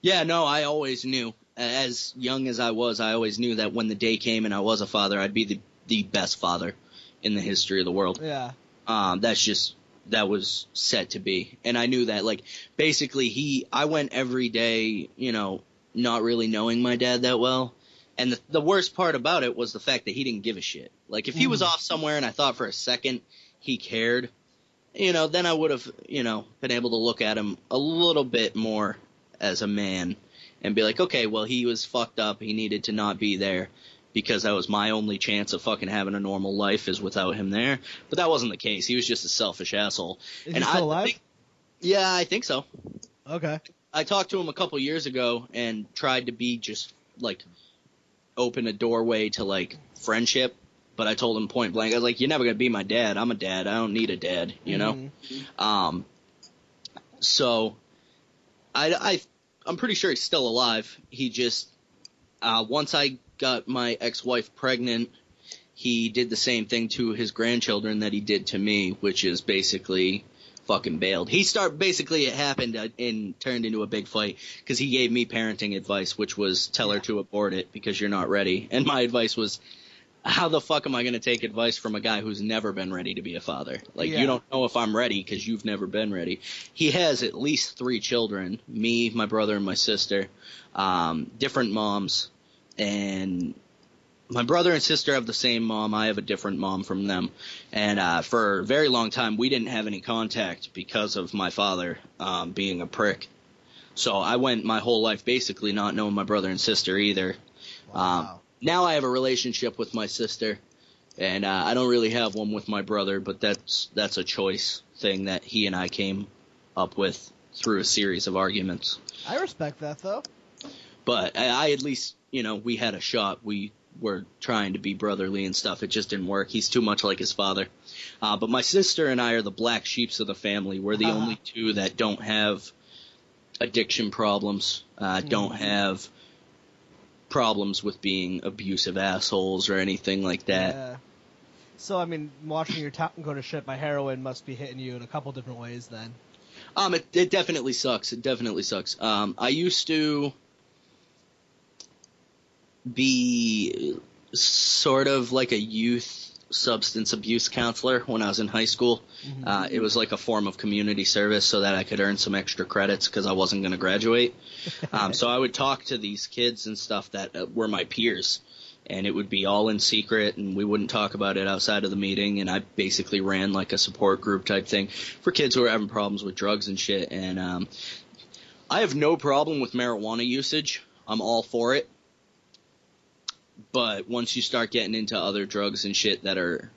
Yeah, no, I always knew. As young as I was, I always knew that when the day came and I was a father, I'd be the the best father in the history of the world. Yeah. Um, that's just that was set to be, and I knew that. Like basically, he I went every day, you know, not really knowing my dad that well. And the, the worst part about it was the fact that he didn't give a shit. Like if he was off somewhere and I thought for a second he cared, you know, then I would have, you know, been able to look at him a little bit more as a man and be like, okay, well he was fucked up. He needed to not be there because that was my only chance of fucking having a normal life is without him there. But that wasn't the case. He was just a selfish asshole. Is and he still I alive? think- yeah, I think so. Okay. I talked to him a couple years ago and tried to be just like open a doorway to like friendship. But I told him point blank, I was like, "You're never gonna be my dad. I'm a dad. I don't need a dad." You know. Mhm. Um. So, I I I'm pretty sure he's still alive. He just uh, once I got my ex-wife pregnant, he did the same thing to his grandchildren that he did to me, which is basically fucking bailed. He start basically it happened uh, and turned into a big fight because he gave me parenting advice, which was tell her to abort it because you're not ready. And my advice was, how the fuck am I going to take advice from a guy who's never been ready to be a father? Like Yeah. you don't know if I'm ready because you've never been ready. He has at least three children: me, my brother, and my sister. Um, different moms, and my brother and sister have the same mom. I have a different mom from them. And uh, for a very long time, we didn't have any contact because of my father um, being a prick. So I went my whole life basically not knowing my brother and sister either. Um, Wow. Now I have a relationship with my sister, and uh, I don't really have one with my brother, but that's that's a choice thing that he and I came up with through a series of arguments. I respect that though. But I, I at least, you know, we had a shot. We were trying to be brotherly and stuff. It just didn't work. He's too much like his father. Uh, but my sister and I are the black sheeps of the family. We're the Uh-huh. only two that don't have addiction problems, uh, don't have problems with being abusive assholes or anything like that. Yeah. So I mean, watching your town go to shit by heroin must be hitting you in a couple different ways. Then. Um, it, it definitely sucks. It definitely sucks. Um, I used to be sort of like a youth substance abuse counselor when I was in high school. Uh, it was like a form of community service so that I could earn some extra credits because I wasn't going to graduate. Um, so I would talk to these kids and stuff that uh, were my peers. And it would be all in secret, and we wouldn't talk about it outside of the meeting. And I basically ran like a support group type thing for kids who were having problems with drugs and shit. And um, I have no problem with marijuana usage. I'm all for it. But once you start getting into other drugs and shit that are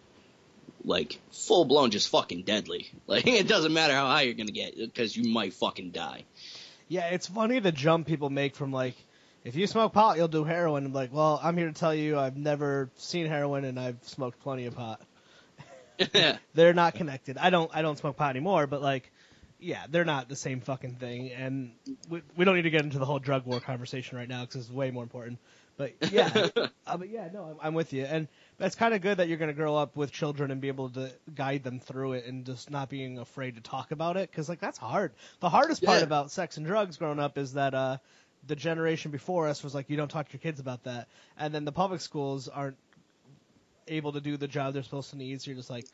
like full blown just fucking deadly, like it doesn't matter how high you're gonna get because you might fucking die. Yeah, it's funny the jump people make from like, if you smoke pot, you'll do heroin. I'm like, well, I'm here to tell you, I've never seen heroin and I've smoked plenty of pot. They're not connected. I don't, I don't smoke pot anymore, but like, yeah, they're not the same fucking thing. And we, we don't need to get into the whole drug war conversation right now because it's way more important. But yeah, uh, but yeah, no, I'm, I'm with you, and that's kind of good that you're going to grow up with children and be able to guide them through it and just not being afraid to talk about it because like that's hard. The hardest part Yeah. about sex and drugs growing up is that uh, the generation before us was like, you don't talk to your kids about that, and then the public schools aren't able to do the job they're supposed to need. So you're just like,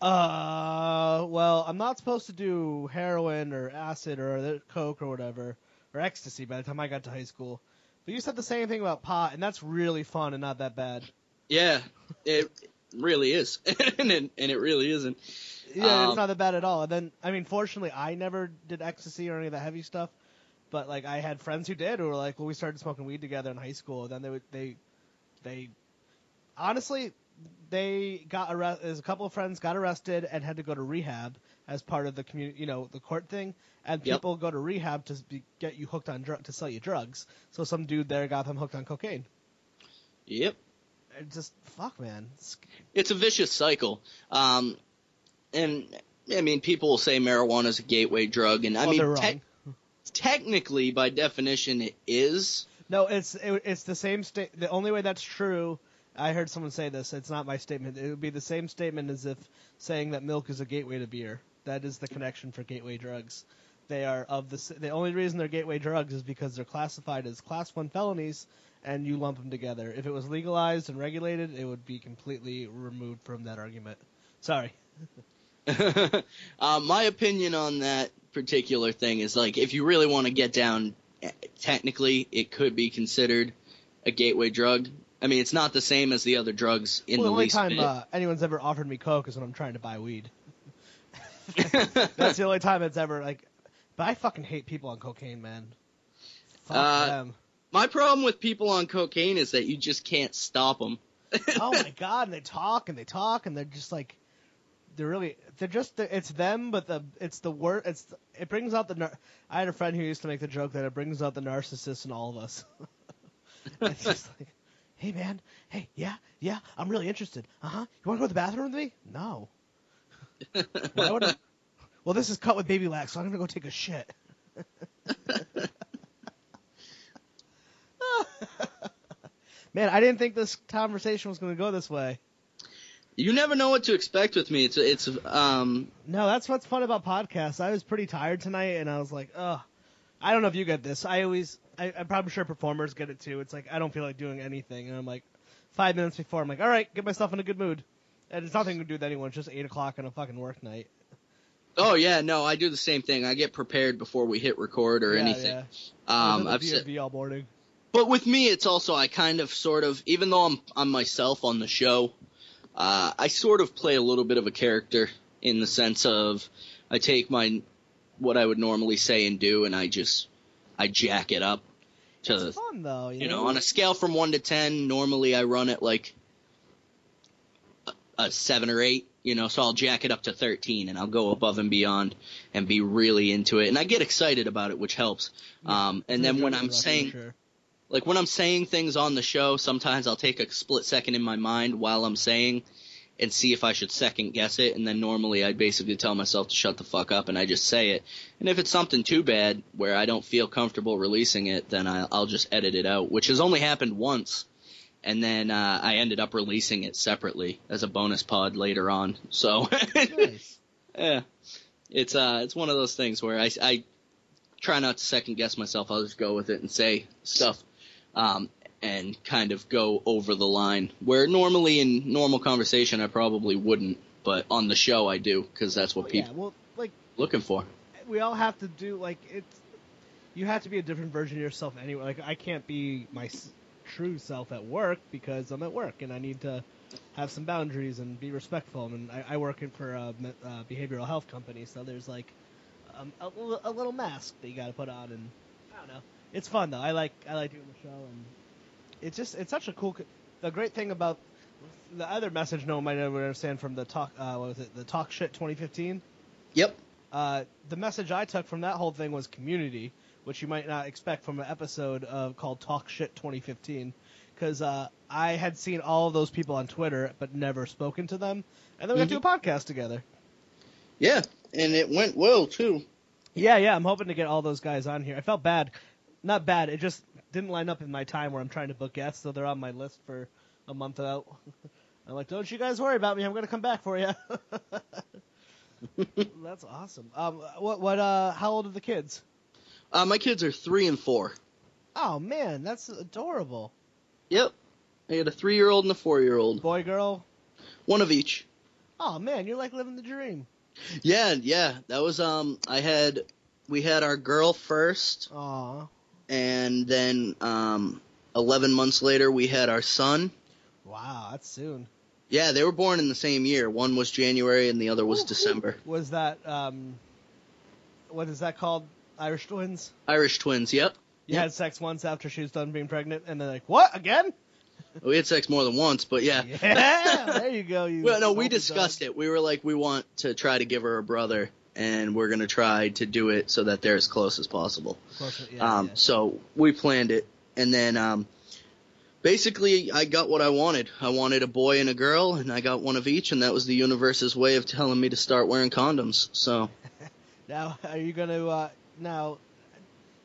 uh, well, I'm not supposed to do heroin or acid or coke or whatever or ecstasy by the time I got to high school. But you said the same thing about pot, and that's really fun and not that bad. yeah, it really is, and it, and it really isn't. Yeah, Um, it's not that bad at all. And then, I mean, fortunately, I never did ecstasy or any of the heavy stuff. But like, I had friends who did, who were like, "Well, we started smoking weed together in high school." And then they would, they, they, honestly, they got arrested. A couple of friends got arrested and had to go to rehab as part of the community, you know, the court thing. And Yep. people go to rehab to be, get you hooked on drug to sell you drugs. So some dude there got them hooked on cocaine. Yep. Just fuck, man. It's- it's a vicious cycle. Um, and I mean, people will say marijuana is a gateway drug, and I well, mean, te- technically, by definition, it is. No, it's it, it's the same state. The only way that's true, I heard someone say this. It's not my statement. It would be the same statement as if saying that milk is a gateway to beer. That is the connection for gateway drugs. They are of the the only reason they're gateway drugs is because they're classified as class one felonies, and you lump them together. If it was legalized and regulated, it would be completely removed from that argument. Sorry. uh, my opinion on that particular thing is like, if you really want to get down, eh, technically, it could be considered a gateway drug. I mean, it's not the same as the other drugs in well, the the only least time uh, anyone's ever offered me coke is when I'm trying to buy weed. That's the only time it's ever like. But I fucking hate people on cocaine, man. Fuck Uh, them. My problem with people on cocaine is that you just can't stop them. Oh my god! And they talk and they talk and they're just like, they're really, they're just, it's them, but the, it's the word, it's, it brings out the. Nar- I had a friend who used to make the joke that it brings out the narcissist in all of us. it's just like, hey man, hey yeah, yeah, I'm really interested. Uh huh. You want to go to the bathroom with me? No. Why would I? Well, this is cut with baby lax, so I'm gonna go take a shit. Man, I didn't think this conversation was gonna go this way. You never know what to expect with me. It's it's um No, that's what's fun about podcasts. I was pretty tired tonight, and I was like, ugh. I don't know if you get this. I always, I, I'm probably sure performers get it too. It's like I don't feel like doing anything, and I'm like, five minutes before, I'm like, all right, get myself in a good mood. And it's nothing to do with anyone. It's just eight o'clock on a fucking work night. oh yeah no I do the same thing. I get prepared before we hit record or Yeah, anything. yeah. Um, I've said, all morning. but with me it's also I kind of sort of even though I'm I'm myself on the show, uh, I sort of play a little bit of a character in the sense of I take my what I would normally say and do and I just I jack it up to It's fun though. You, you know on a scale from one to ten. Normally I run it like a, seven or eight. You know, so I'll jack it up to thirteen, and I'll go above and beyond and be really into it, and I get excited about it, which helps. Um, and then when I'm saying Sure. like when I'm saying things on the show, sometimes I'll take a split second in my mind while I'm saying and see if I should second guess it, and then normally I basically tell myself to shut the fuck up and I just say it. And if it's something too bad where I don't feel comfortable releasing it, then I'll just edit it out, which has only happened once. And then uh, I ended up releasing it separately as a bonus pod later on. So Nice. yeah, it's uh, it's one of those things where I, I try not to second guess myself. I'll just go with it and say stuff, um, and kind of go over the line. Where normally in normal conversation I probably wouldn't, but on the show I do because that's what yeah, people well, like looking for. we all have to do like it's. You have to be a different version of yourself anyway. Like I can't be my true self at work because I'm at work and I need to have some boundaries and be respectful. And I, I work in for a uh, behavioral health company, so there's like um, a, a little mask that you got to put on, and I don't know. It's fun though. I like I like doing the show, and it's just it's such a cool. The great thing about the other message no one might ever understand from the talk uh, what was it the talk shit 2015 Yep. Uh, the message I took from that whole thing was community, which you might not expect from an episode of called Talk Shit 2015, because uh, I had seen all of those people on Twitter but never spoken to them, and then we got to do a podcast together. Yeah, and it went well too. Yeah, yeah, I'm hoping to get all those guys on here. I felt bad, not bad. It just didn't line up in my time where I'm trying to book guests, so they're on my list for a month out. I'm like, don't you guys worry about me. I'm gonna come back for you. That's awesome. Um, what, what, uh, how old are the kids? Uh, my kids are three and four. Oh man, that's adorable. Yep. I had a three-year-old and a four-year-old, Boy, girl. one of each. Oh man, you're like living the dream. Yeah, yeah. That was um. I had we had our girl first, Aw. and then um, 11 months later we had our son. Wow, that's soon. Yeah, they were born in the same year. One was January and the other was December. Was that um, what is that called? Irish twins. Irish twins. Yep. You Yep. had sex once after she was done being pregnant, and they're like, "What again?" We had sex more than once, but yeah. Yeah, there you go. You. Well, no, we discussed dog. it. We were like, we want to try to give her a brother, and we're gonna try to do it so that they're as close as possible. Close- yeah, um, yeah. So we planned it, and then um, basically I got what I wanted. I wanted a boy and a girl, and I got one of each, and that was the universe's way of telling me to start wearing condoms. So Now, are you gonna uh, now?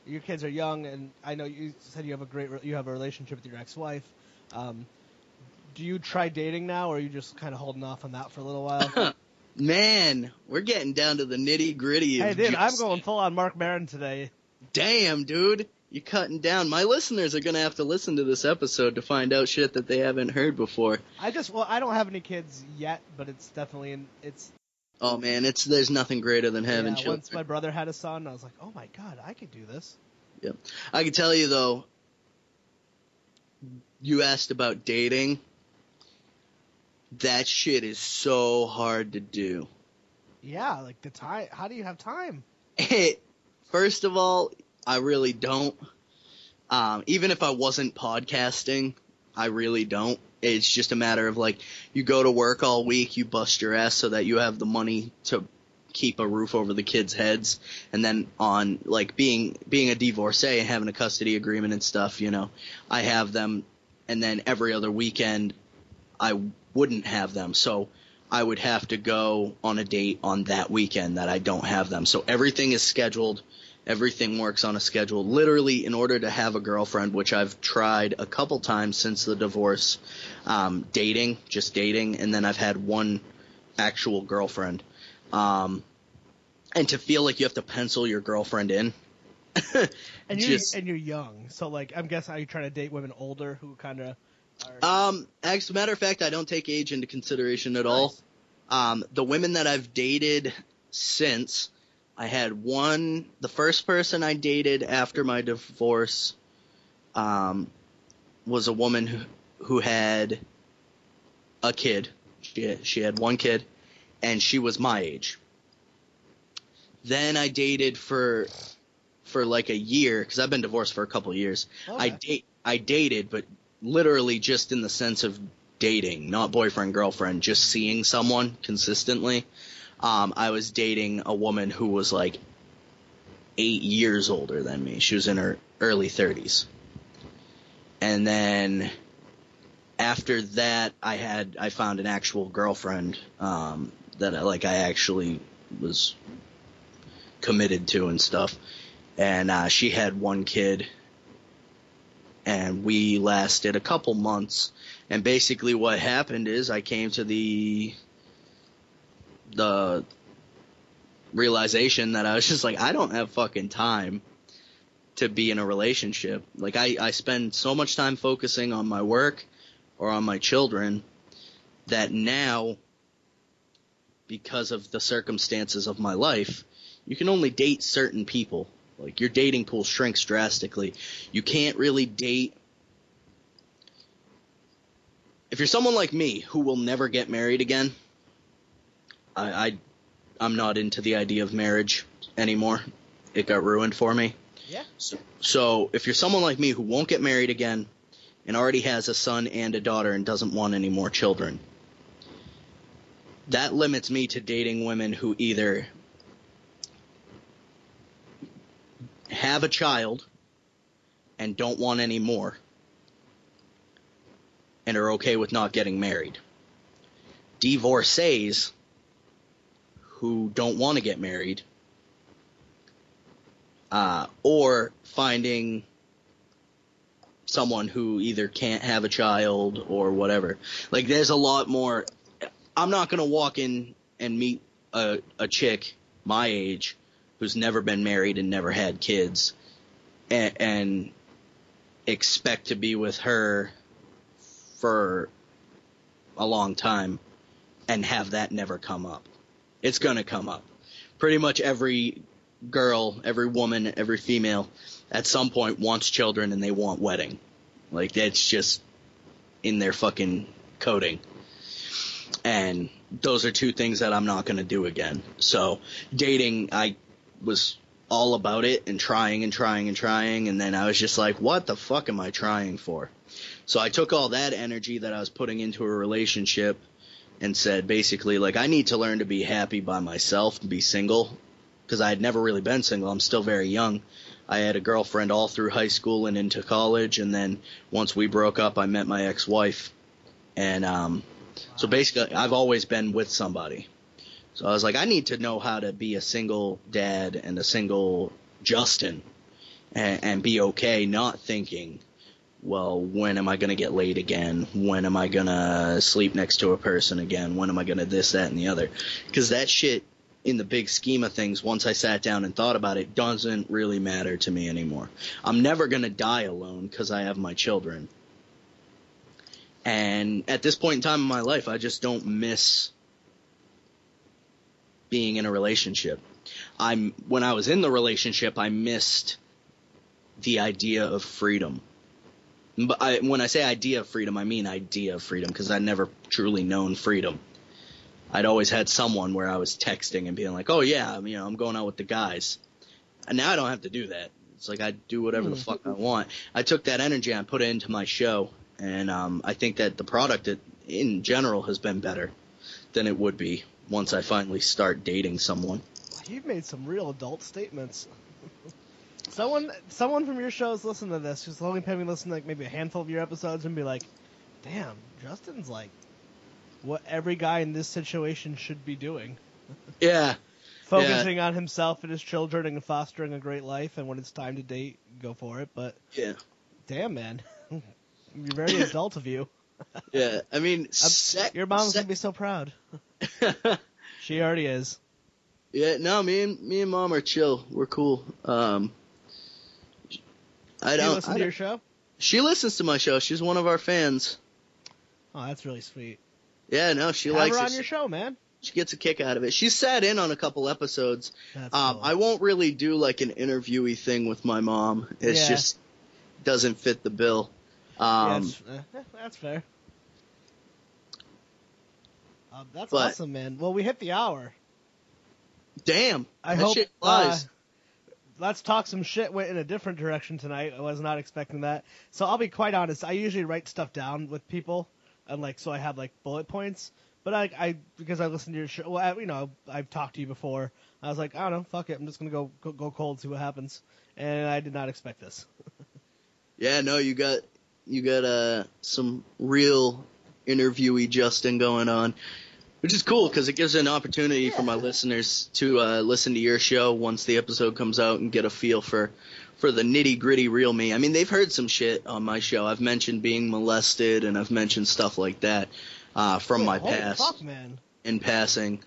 Your kids are young, and I know you said you have a great re- you have a relationship with your ex-wife. Um, do you try dating now, or are you just kind of holding off on that for a little while? man, we're getting down to the nitty gritty. hey, dude, I'm going full on Marc Maron today. Damn, dude. You cutting down. My listeners are gonna have to listen to this episode to find out shit that they haven't heard before. I just well, I don't have any kids yet, but it's definitely in it's. Oh man, it's there's nothing greater than having yeah, children. once my brother had a son, I was like, oh my god, I could do this. Yep. I can tell you though. You asked about dating. That shit is so hard to do. Yeah, like the time. How do you have time? It, first of all, I really don't. Um, even if I wasn't podcasting, I really don't. It's just a matter of like, you go to work all week, you bust your ass so that you have the money to keep a roof over the kids' heads, and then on like being being a divorcee and having a custody agreement and stuff, you know, I have them, and then every other weekend, I wouldn't have them. So I would have to go on a date on that weekend that I don't have them. So everything is scheduled. Everything works on a schedule. Literally, in order to have a girlfriend, which I've tried a couple times since the divorce, um, dating, just dating, and then I've had one actual girlfriend. Um, and to feel like you have to pencil your girlfriend in. And you're just, and you're young, so like I'm guessing are you trying to date women older who kind of are um, as a matter of fact, I don't take age into consideration at all. Um, the women that I've dated since, I had one, the first person I dated after my divorce, um, was a woman who, who had a kid. She had, she had one kid, and she was my age. Then I dated for for like a year because I've been divorced for a couple of years. I date I dated, but literally just in the sense of dating, not boyfriend girlfriend, just seeing someone consistently. Um, I was dating a woman who was like eight years older than me. She was in her early thirties, and then after that, I had I found an actual girlfriend um, that I, like I actually was committed to and stuff. And uh, she had one kid, and we lasted a couple months. And basically, what happened is I came to the the realization that I was just like, I don't have fucking time to be in a relationship. Like I, I spend so much time focusing on my work or on my children that now because of the circumstances of my life, you can only date certain people. Like your dating pool shrinks drastically. You can't really date if you're someone like me who will never get married again. I, I I'm not into the idea of marriage anymore. It got ruined for me. Yeah. So, so if you're someone like me who won't get married again and already has a son and a daughter and doesn't want any more children, that limits me to dating women who either have a child and don't want any more and are okay with not getting married. Divorcees who don't want to get married uh, or finding someone who either can't have a child or whatever. Like, there's a lot more. I'm not gonna walk in and meet a a chick my age who's never been married and never had kids, and, and expect to be with her for a long time and have that never come up. It's gonna come up. Pretty much every girl, every woman, every female at some point wants children and they want wedding. Like that's just in their fucking coding. And those are two things that I'm not going to do again. So dating, I was all about it and trying and trying and trying. And then I was just like, what the fuck am I trying for? So I took all that energy that I was putting into a relationship and said basically like I need to learn to be happy by myself, to be single because I had never really been single. I'm still very young. I had a girlfriend all through high school and into college, and then once we broke up, I met my ex-wife, and um, so basically, I've always been with somebody. So I was like, I need to know how to be a single dad and a single Justin, and, and be okay not thinking, well, when am I gonna get laid again? When am I gonna sleep next to a person again? When am I gonna this, that, and the other? Because that shit in the big scheme of things, once I sat down and thought about it, doesn't really matter to me anymore. I'm never going to die alone because I have my children. And at this point in time in my life, I just don't miss being in a relationship. I'm when I was in the relationship, I missed the idea of freedom. But I, when I say idea of freedom, I mean idea of freedom because I'd never truly known freedom. I'd always had someone where I was texting and being like, "Oh yeah, you know, I'm going out with the guys." And now I don't have to do that. It's like I do whatever the fuck I want. I took that energy and put it into my show, and um, I think that the product in general has been better than it would be once I finally start dating someone. You've made some real adult statements. Someone, someone from your shows listen to this. Just only maybe listen to like maybe a handful of your episodes and be like, "Damn, Justin's like what every guy in this situation should be doing." Yeah, Focusing on himself and his children and fostering a great life, and when it's time to date, go for it. But yeah, damn, man, you're very adult of you. yeah. I mean, sec- your mom's sec- gonna be so proud. She already is. Yeah, no, me and me and mom are chill. We're cool. Um, I don't. listen I to your show? she listens to my show. She's one of our fans. Oh, that's really sweet. Yeah, no, she Have likes her it. on your show, man. She gets a kick out of it. She sat in on a couple episodes. That's Um, cool. I won't really do like an interviewee thing with my mom. It Yeah. just doesn't fit the bill. Yeah, Um, that's, eh, eh, that's fair. Uh, that's But- awesome, man. Well, we hit the hour. damn, I that hope shit uh, flies. Let's talk some shit went in a different direction tonight. I was not expecting that. So I'll be quite honest. I usually write stuff down with people, and like so I have like bullet points. But I, I because I listened to your show. Well, I, you know, I've talked to you before. I was like, I don't know, fuck it. I'm just gonna go go, go cold, see what happens. And I did not expect this. Yeah, no, you got you got uh some real interviewee Justin going on, which is cool because it gives an opportunity for my listeners to uh, listen to your show once the episode comes out and get a feel for for the nitty gritty real me. I mean, they've heard some shit on my show. I've mentioned being molested and I've mentioned stuff like that uh, from my Holy past fuck, man. in passing.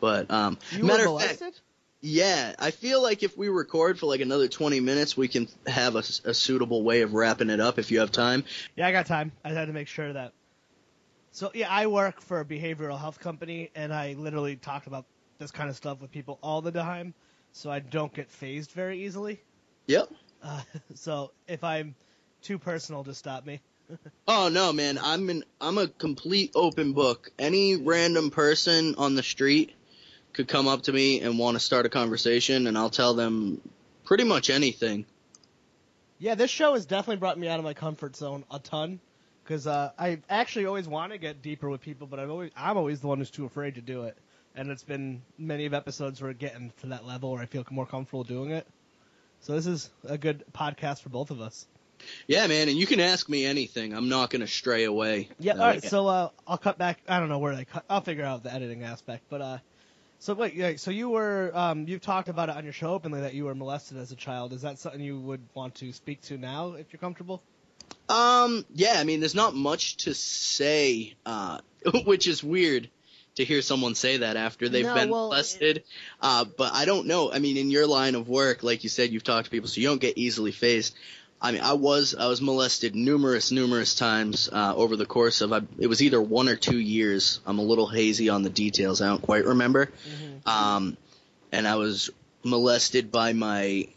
But um, You matter of fact, yeah, I feel like if we record for like another 20 minutes, we can have a suitable way of wrapping it up if you have time. Yeah, I got time. I had to make sure of that. So yeah, I work for a behavioral health company, and I literally talk about this kind of stuff with people all the time, so I don't get fazed very easily. Yep. Uh, so if I'm too personal, just stop me. Oh no, man, I'm an I'm a complete open book. Any random person on the street could come up to me and want to start a conversation, and I'll tell them pretty much anything. Yeah, this show has definitely brought me out of my comfort zone a ton, because uh, I actually always want to get deeper with people, but I'm always I'm always the one who's too afraid to do it. And it's been many of episodes where getting to that level where I feel more comfortable doing it. So this is a good podcast for both of us. Yeah, man, and you can ask me anything. I'm not gonna stray away. Yeah. All right. So uh, I'll cut back. I don't know where they cut. I'll figure out the editing aspect. But uh, so wait. Yeah, so you were um, you've talked about it on your show openly that you were molested as a child. Is that something you would want to speak to now if you're comfortable? Um, yeah, I mean, there's not much to say, uh, which is weird to hear someone say that after they've No, been well, molested. Uh, but I don't know. I mean, in your line of work, like you said, you've talked to people, so you don't get easily fazed. I mean, I was I was molested numerous numerous times uh, over the course of I, it was either one or two years. I'm a little hazy on the details. I don't quite remember. Um, and I was molested by my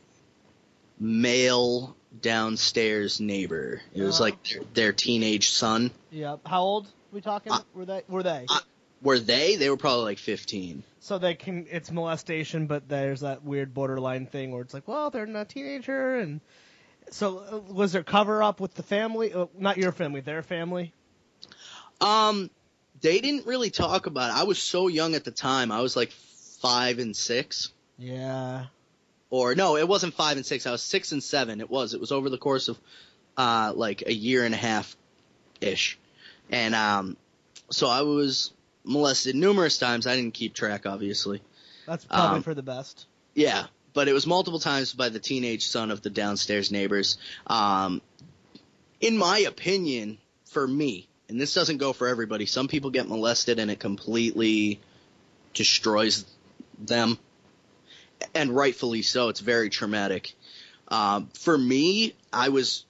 male downstairs neighbor. It was Oh. like their, their teenage son. Yeah. How old we talking? Uh, were they? Were they? uh, Were they? They were probably like 15. so they can. It's molestation, but there's that weird borderline thing where it's like, well, they're not a teenager, and so uh, was there cover up with the family? Uh, not your family, their family. Um, they didn't really talk about it. I was so young at the time. I was like five and six. Yeah. Or no, it wasn't five and six. I was six and seven. It was. It was over the course of uh like a year and a half ish. And um so I was molested numerous times. I didn't keep track obviously. That's probably Um, for the best. Yeah, but it was multiple times by the teenage son of the downstairs neighbors. Um, in my opinion, for me, and this doesn't go for everybody, some people get molested and it completely destroys them, and rightfully so. It's very traumatic. Um, for me, I was,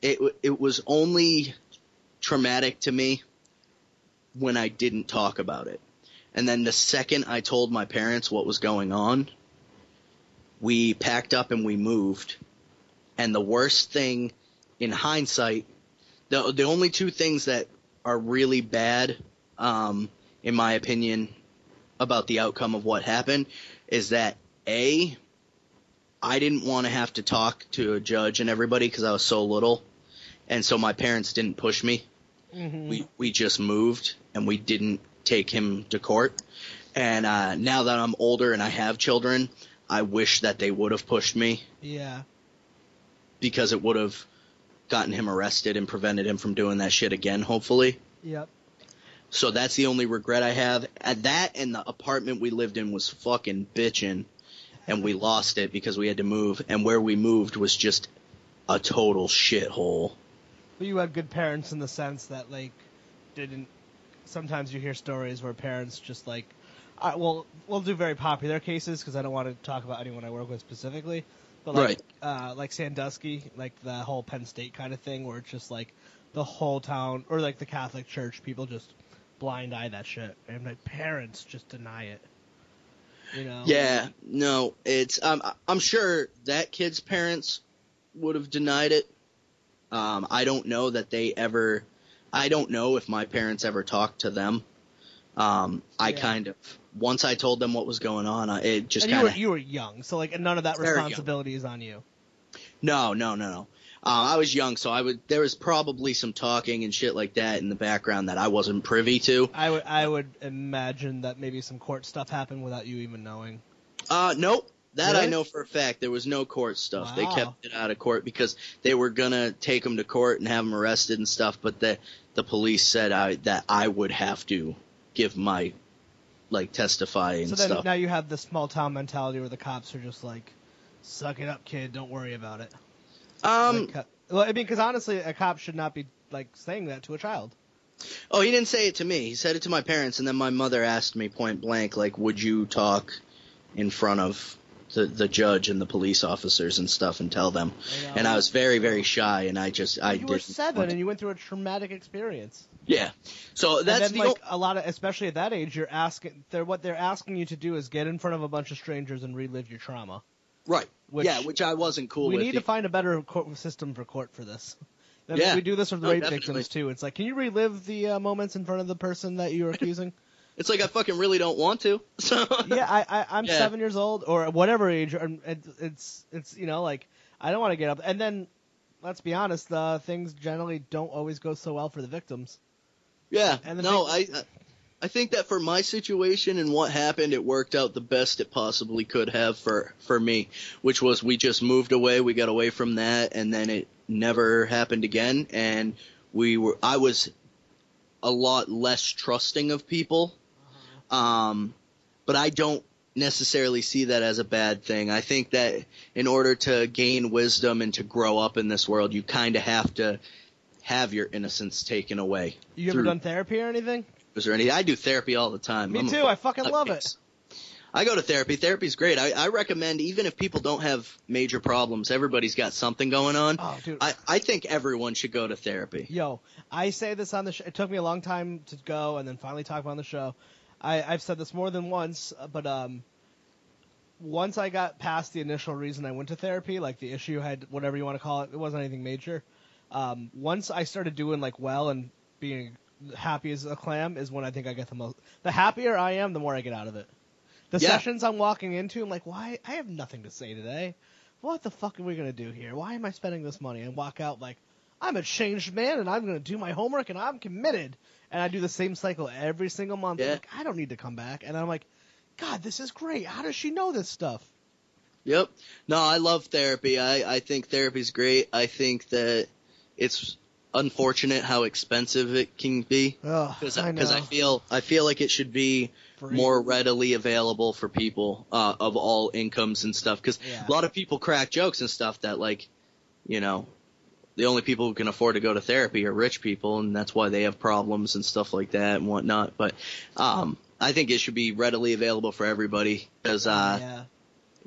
it it was only traumatic to me when I didn't talk about it. And then the second I told my parents what was going on, we packed up and we moved. And the worst thing in hindsight, the the only two things that are really bad, um, in my opinion, about the outcome of what happened is that a I didn't want to have to talk to a judge and everybody because I was so little, and so my parents didn't push me. We we just moved and we didn't take him to court. And uh, now that I'm older and I have children, I wish that they would have pushed me Yeah. because it would have gotten him arrested and prevented him from doing that shit again. Hopefully. Yep. So that's the only regret I have. At that and the apartment we lived in was fucking bitching, and we lost it because we had to move. And where we moved was just a total shithole. But you had good parents in the sense that like didn't. Sometimes you hear stories where parents just like, right, well, we'll do very popular cases because I don't want to talk about anyone I work with specifically. But like, Right. uh, like Sandusky, like the whole Penn State kind of thing, where it's just like the whole town, or like the Catholic Church, people just blind eye that shit, and my parents just deny it. You know? Yeah, no, it's um, I'm sure that kid's parents would have denied it. Um, I don't know that they ever. I don't know if my parents ever talked to them um, I Yeah. kind of once I told them what was going on, it just kind of you were young, so like none of that responsibility is on you. no, no, no, no. Uh, I was young, so I would. There was probably some talking and shit like that in the background that I wasn't privy to. I would I would imagine that maybe some court stuff happened without you even knowing. Uh, nope. That I know for a fact. There was no court stuff. They kept it out of court because they were gonna take him to court and have him arrested and stuff. But the the police said I, that I would have to give my like testify and So then stuff. now you have the small town mentality where the cops are just like, "Suck it up, kid. Don't worry about it." Um. Like, uh, well, I mean, because honestly, a cop should not be like saying that to a child. Oh, he didn't say it to me. He said it to my parents, and then my mother asked me point blank, like, "Would you talk in front of the the judge and the police officers and stuff and tell them?" Know? And I was very very shy, and I just I you didn't. were seven and you went through a traumatic experience. yeah. So that's and the then, o- like a lot of, especially at that age, you're asking. They're what they're asking you to do is get in front of a bunch of strangers and relive your trauma. Right. which- yeah, which I wasn't cool we with. need to find a better court system for court for this. Then Yeah. we do this with No, rape definitely. victims too. It's like, can you relive the uh, moments in front of the person that you were accusing? It's like I fucking really don't want to. So yeah, I, I I'm Yeah. seven years old or whatever age, and it's it's you know like I don't want to get up. And then let's be honest, uh, things generally don't always go so well for the victims. Yeah. And the no, big- I I think that for my situation and what happened, it worked out the best it possibly could have for for me, which was we just moved away, we got away from that, and then it never happened again, and we were I was a lot less trusting of people, um, but I don't necessarily see that as a bad thing. I think that in order to gain wisdom and to grow up in this world, you kind of have to have your innocence taken away. You ever through- done therapy or anything? Was there any? I do therapy all the time. Me I'm too, I fucking love it. I go to therapy. Therapy's great. I, I recommend even if people don't have major problems, everybody's got something going on. Oh, dude. I, I think everyone should go to therapy. Yo, I say this on the show. It took me a long time to go and then finally talk about on the show. I, I've said this more than once, but um, once I got past the initial reason I went to therapy, like the issue had whatever you want to call it, it wasn't anything major. Um, once I started doing like well and being happy as a clam is when I think I get the most. The happier I am, the more I get out of it. The Yeah. sessions I'm walking into, I'm like, why? I have nothing to say today. What the fuck are we gonna do here? Why am I spending this money? And walk out like, I'm a changed man, and I'm gonna do my homework, and I'm committed. And I do the same cycle every single month. Yeah. like, I don't need to come back. And I'm like, God, this is great. How does she know this stuff? Yep. No, I love therapy. I, I think therapy's great. I think that it's unfortunate how expensive it can be. Oh, Because I. I feel I feel like it should be Free. more readily available for people uh, of all incomes and stuff. Because Yeah. a lot of people crack jokes and stuff that like, you know, the only people who can afford to go to therapy are rich people, and that's why they have problems and stuff like that and whatnot. But um, I think it should be readily available for everybody because uh, yeah.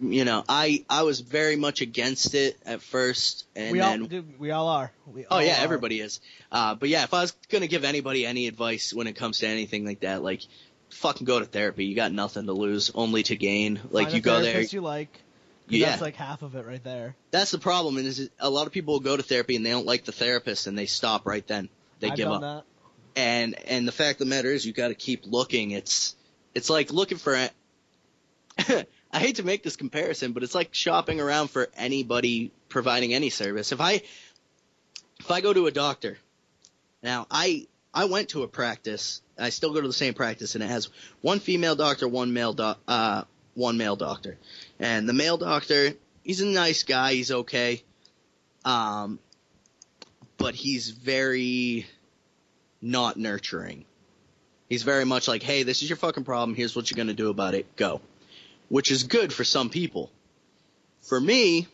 You know I I was very much against it at first, and we all, then dude, we all are. We Oh all yeah, are. everybody is. Uh, but yeah, if I was gonna give anybody any advice when it comes to anything like that, like fucking go to therapy. You got nothing to lose, only to gain. Like Find you go there. you like. Yeah. That's like half of it right there. That's the problem. And is a lot of people will go to therapy and they don't like the therapist and they stop right then. They I've give up. that. And and the fact of the matter is, you got to keep looking. It's it's like looking for. A, I hate to make this comparison, but it's like shopping around for anybody providing any service. If I if I go to a doctor, now I I went to a practice. I still go to the same practice, and it has one female doctor, one male uh, one male doctor, and the male doctor, he's a nice guy. He's okay, um, but he's very not nurturing. He's very much like, hey, this is your fucking problem. Here's what you're gonna do about it. Go, which is good for some people. For me,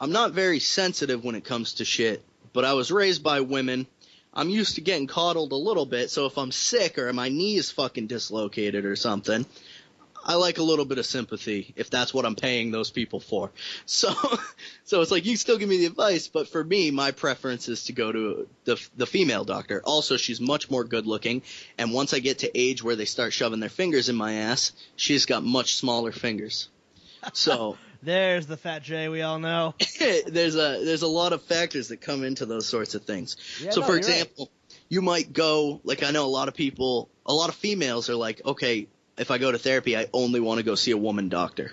I'm not very sensitive when it comes to shit, but I was raised by women. I'm used to getting coddled a little bit, so if I'm sick or my knee is fucking dislocated or something, I like a little bit of sympathy if that's what I'm paying those people for. So, so it's like you still give me the advice, but for me, my preference is to go to the the female doctor. Also, she's much more good looking, and once I get to age where they start shoving their fingers in my ass, she's got much smaller fingers. So There's the fat J we all know. there's a there's a lot of factors that come into those sorts of things. Yeah, so no, for you're right. example, you might go like I know a lot of people, a lot of females are like, okay, if I go to therapy, I only want to go see a woman doctor.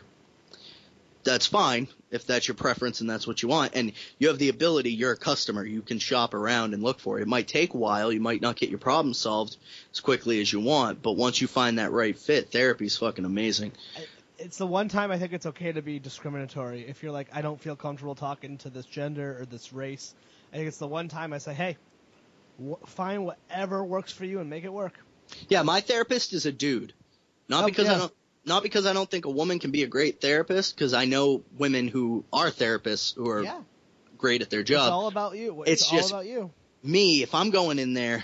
That's fine if that's your preference and that's what you want. And you have the ability, you're a customer, you can shop around and look for it. It might take a while, you might not get your problem solved as quickly as you want, but once you find that right fit, therapy is fucking amazing. It's the one time I think it's okay to be discriminatory. If you're like, I don't feel comfortable talking to this gender or this race, I think it's the one time I say, hey, wh- find whatever works for you and make it work. Yeah, my therapist is a dude. Not Oh, because yeah. I don't not because I don't think a woman can be a great therapist because I know women who are therapists who are yeah, great at their job. it's all about you. It's, It's all just- about you. me, if I'm going in there,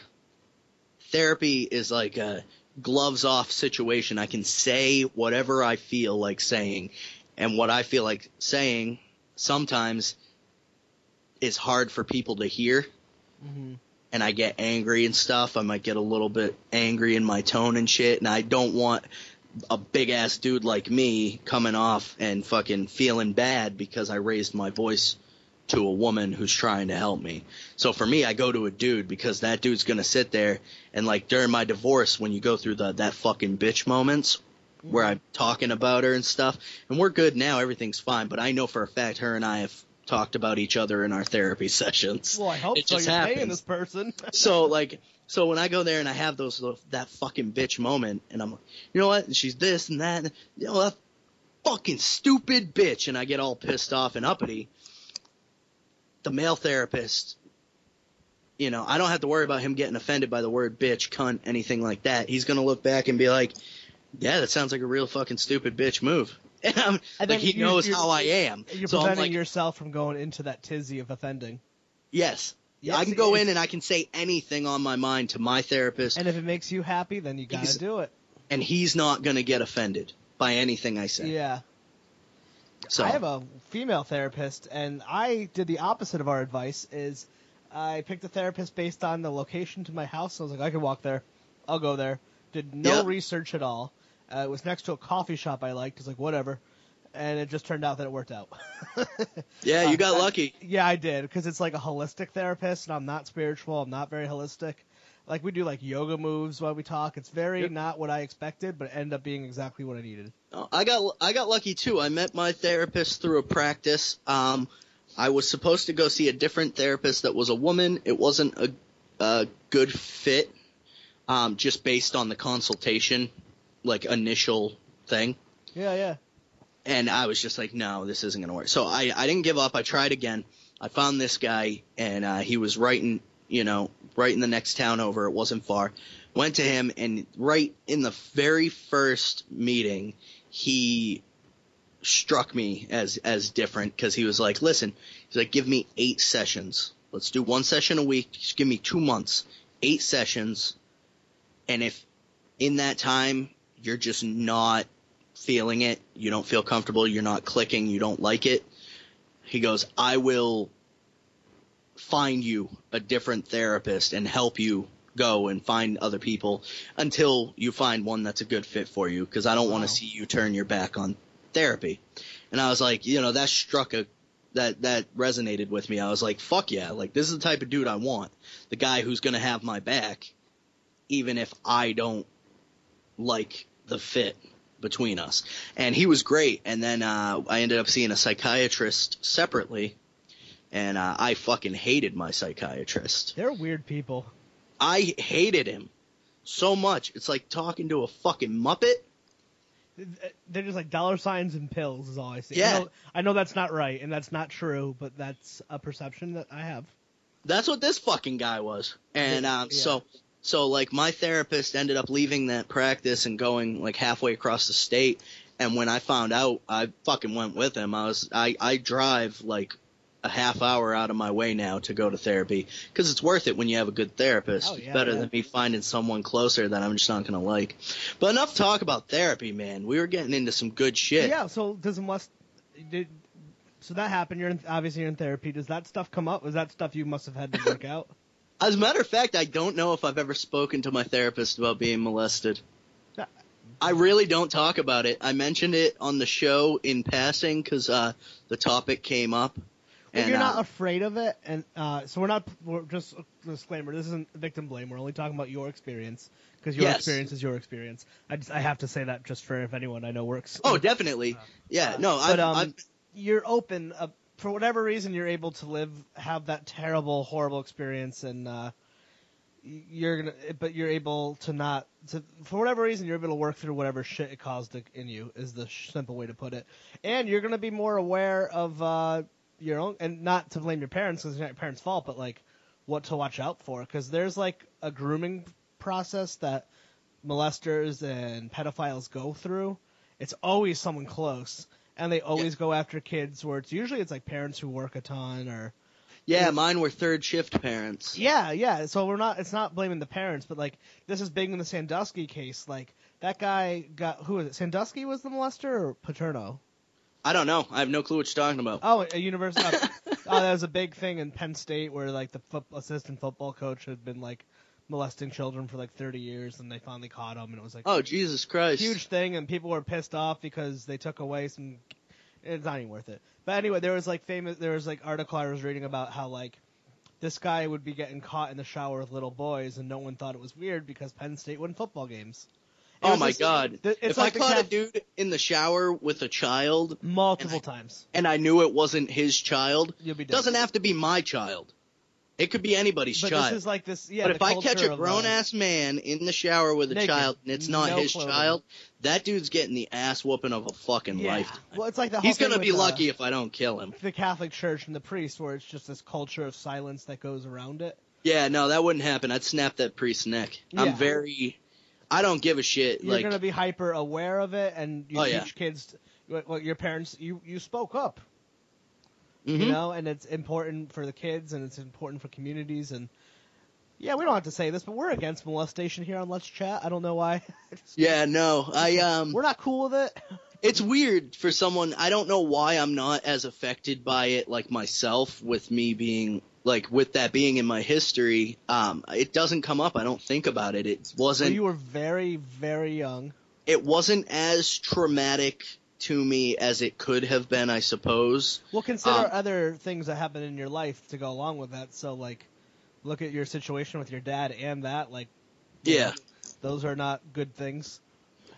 therapy is like a gloves off situation. I can say whatever I feel like saying, and what I feel like saying sometimes is hard for people to hear. hmm And I get angry and stuff. I might get a little bit angry in my tone and shit, and I don't want a big ass dude like me coming off and fucking feeling bad because I raised my voice to a woman who's trying to help me. So for me, I go to a dude because that dude's gonna sit there and like during my divorce, when you go through the that fucking bitch moments where I'm talking about her and stuff, and we're good now, everything's fine. But I know for a fact her and I have talked about each other in our therapy sessions. Well, I hope It so. just You're paying happens. this person. So like, so when I go there and I have those that fucking bitch moment, and I'm like, you know what? And she's this and that, and, you know that fucking stupid bitch, and I get all pissed off and uppity. The male therapist, you know, I don't have to worry about him getting offended by the word bitch, cunt, anything like that. He's gonna look back and be like, yeah, that sounds like a real fucking stupid bitch move. And I'm, And like he you- knows how I am. You're so I'm preventing like, yourself from going into that tizzy of offending. yes. Yes, I can go in and I can say anything on my mind to my therapist, And if it makes you happy, then you gotta do it. and he's not gonna get offended by anything I say. Yeah. So I have a female therapist, and I did the opposite of our advice. Is I picked a therapist based on the location to my house. So I was like, I could walk there, I'll go there. Did no Yeah. research at all. Uh, it was next to a coffee shop I liked. It's like whatever, and it just turned out that it worked out. yeah, you got Uh, lucky. yeah, I did because it's like a holistic therapist, and I'm not spiritual. I'm not very holistic. Like we do like yoga moves while we talk. It's very Yep. not what I expected, but it ended up being exactly what I needed. Oh, I got I got lucky too. I met my therapist through a practice. Um, I was supposed to go see a different therapist that was a woman. It wasn't a, a good fit, um, just based on the consultation, like initial thing. Yeah, yeah. and I was just like, no, this isn't gonna work. So I, I didn't give up. I tried again. I found this guy, and uh, he was right in, you know, right in the next town over. It wasn't far. Went to him, and right in the very first meeting, he struck me as as different because he was like, listen, he's like, give me eight sessions. Let's do one session a week. Just give me two months, eight sessions, and if in that time you're just not feeling it, you don't feel comfortable, you're not clicking, you don't like it, he goes, I will find you a different therapist and help you go and find other people until you find one that's a good fit for you because I don't want to see you turn your back on therapy. And I was like, you know, that struck a that that resonated with me. I was like, fuck yeah, like this is the type of dude I want. The guy who's going to have my back even if I don't like the fit between us. And he was great. And then uh, I ended up seeing a psychiatrist separately, and uh, I fucking hated my psychiatrist. They're weird people. I hated him so much. It's like talking to a fucking muppet. They're just like dollar signs and pills is all I see. Yeah. I know, I know that's not right and that's not true, but that's a perception that I have. That's what this fucking guy was. And um, Yeah. so, so like my therapist ended up leaving that practice and going like halfway across the state. And when I found out, I fucking went with him. I was, I, I drive like a half hour out of my way now to go to therapy because it's worth it when you have a good therapist. Oh, yeah, Better yeah. than me finding someone closer that I'm just not gonna like. But enough talk about therapy, man. We were getting into some good shit. Yeah. So does must did so that happened? You're in, obviously you're in therapy. Does that stuff come up? Was that stuff you must have had to work out? As a matter of fact, I don't know if I've ever spoken to my therapist about being molested. I really don't talk about it. I mentioned it on the show in passing because uh, the topic came up, If And, you're uh, not afraid of it, and uh, so we're not. We're just a disclaimer. This isn't victim blame. We're only talking about your experience because your Yes. experience is your experience. I just I have to say that just for if anyone I know works. oh, definitely. Yeah, no, but I've, um, I've, you're open. Uh, for whatever reason, you're able to live, have that terrible, horrible experience, and uh, you're gonna. But you're able to not. To, for whatever reason, you're able to work through whatever shit it caused in you. Is the simple way to put it. And you're gonna be more aware of uh, your own, and not to blame your parents because it's not your parents' fault, but like what to watch out for because there's like a grooming process that molesters and pedophiles go through. It's always someone close, and they always go after kids where it's usually it's like parents who work a ton or yeah, mine were third shift parents. yeah, yeah. So we're not. It's not blaming the parents, but like this is big in the Sandusky case. Like that guy got who was it? Sandusky was the molester or Paterno? I don't know. I have no clue what you're talking about. Oh, a university. oh, that was a big thing in Penn State where like the foot, assistant football coach had been like molesting children for like 30 years, and they finally caught him, and it was like Oh, Jesus Christ. huge thing, and people were pissed off because they took away some. It's not even worth it. But anyway, there was like famous. There was like article I was reading about how like this guy would be getting caught in the shower with little boys, and no one thought it was weird because Penn State won football games. It Oh my this- god. th- it's if like I caught a dude in the shower with a child multiple and I- times, and I knew it wasn't his child, you'll be doesn't have to be my child. It could be anybody's But child. this is like this. Yeah, but if I catch a grown uh, ass man in the shower with a naked, child and it's not no his clothing. child, that dude's getting the ass whooping of a fucking yeah. lifetime. Well, it's like the whole He's gonna be uh, lucky if I don't kill him. the Catholic Church and the priest, where it's just this culture of silence that goes around it. Yeah, no, that wouldn't happen. I'd snap that priest's neck. Yeah. I'm very. I don't give a shit. You're like, gonna be hyper aware of it, and you Oh, teach yeah. kids. What your parents, you you spoke up, mhm. you know, and it's important for the kids, and it's important for communities, and yeah, we don't have to say this, but we're against molestation here on Let's Chat. I don't know why. Yeah, no, I um. we're not cool with it. it's weird for someone I don't know why I'm not as affected by it like myself with me being like with that being in my history um it doesn't come up I don't think about it it wasn't you were very very young. it wasn't as traumatic to me as it could have been I suppose Well, consider Um, other things that happen in your life to go along with that. So, like, look at your situation with your dad and that. Like, yeah know, those are not good things.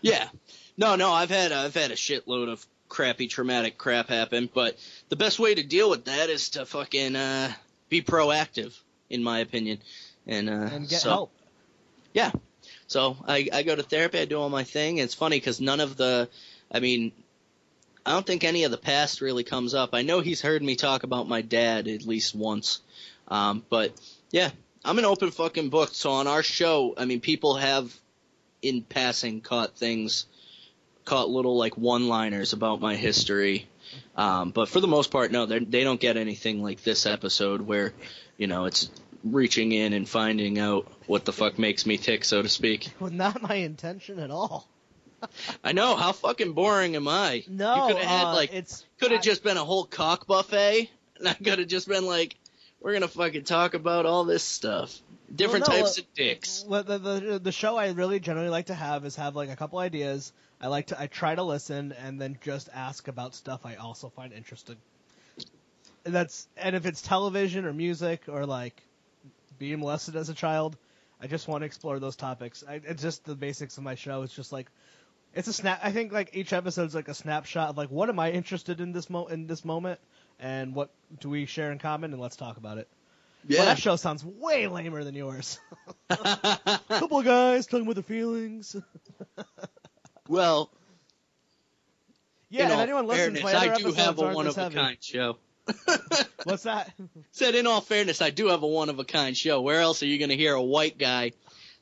yeah no no I've had I've had a shitload of crappy traumatic crap happen but the best way to deal with that is to fucking uh be proactive in my opinion and uh And get so- help. Yeah. So I, I go to therapy, I do all my thing. It's funny because none of the, I mean, I don't think any of the past really comes up. I know he's heard me talk about my dad at least once. Um, but yeah, I'm an open fucking book. So on our show, I mean, people have in passing caught things, caught little like one-liners about my history. Um, but for the most part, no, they don't get anything like this episode where, you know, it's reaching in and finding out what the fuck makes me tick, so to speak. Well, not my intention at all. I know how fucking boring am I? No, you could have had uh, like it's could have just been a whole cock buffet, and I could have just been like, we're gonna fucking talk about all this stuff, different Well, no, types uh, of dicks. Well, the, the the show I really generally like to have is have like a couple ideas. I like to I try to listen and then just ask about stuff I also find interesting. And that's and if it's television or music or like being molested as a child, I just want to explore those topics. I, it's just the basics of my show. It's just like it's a snap. I think like each episode's like a snapshot of like what am I interested in this mo in this moment and what do we share in common and let's talk about it. Well, Yeah. that show sounds way lamer than yours. couple of guys talking about their feelings. well, Yeah, if anyone listens, fairness, I do have a one of a kind show. What's that? Said in all fairness, I do have a one of a kind show. Where else are you gonna hear a white guy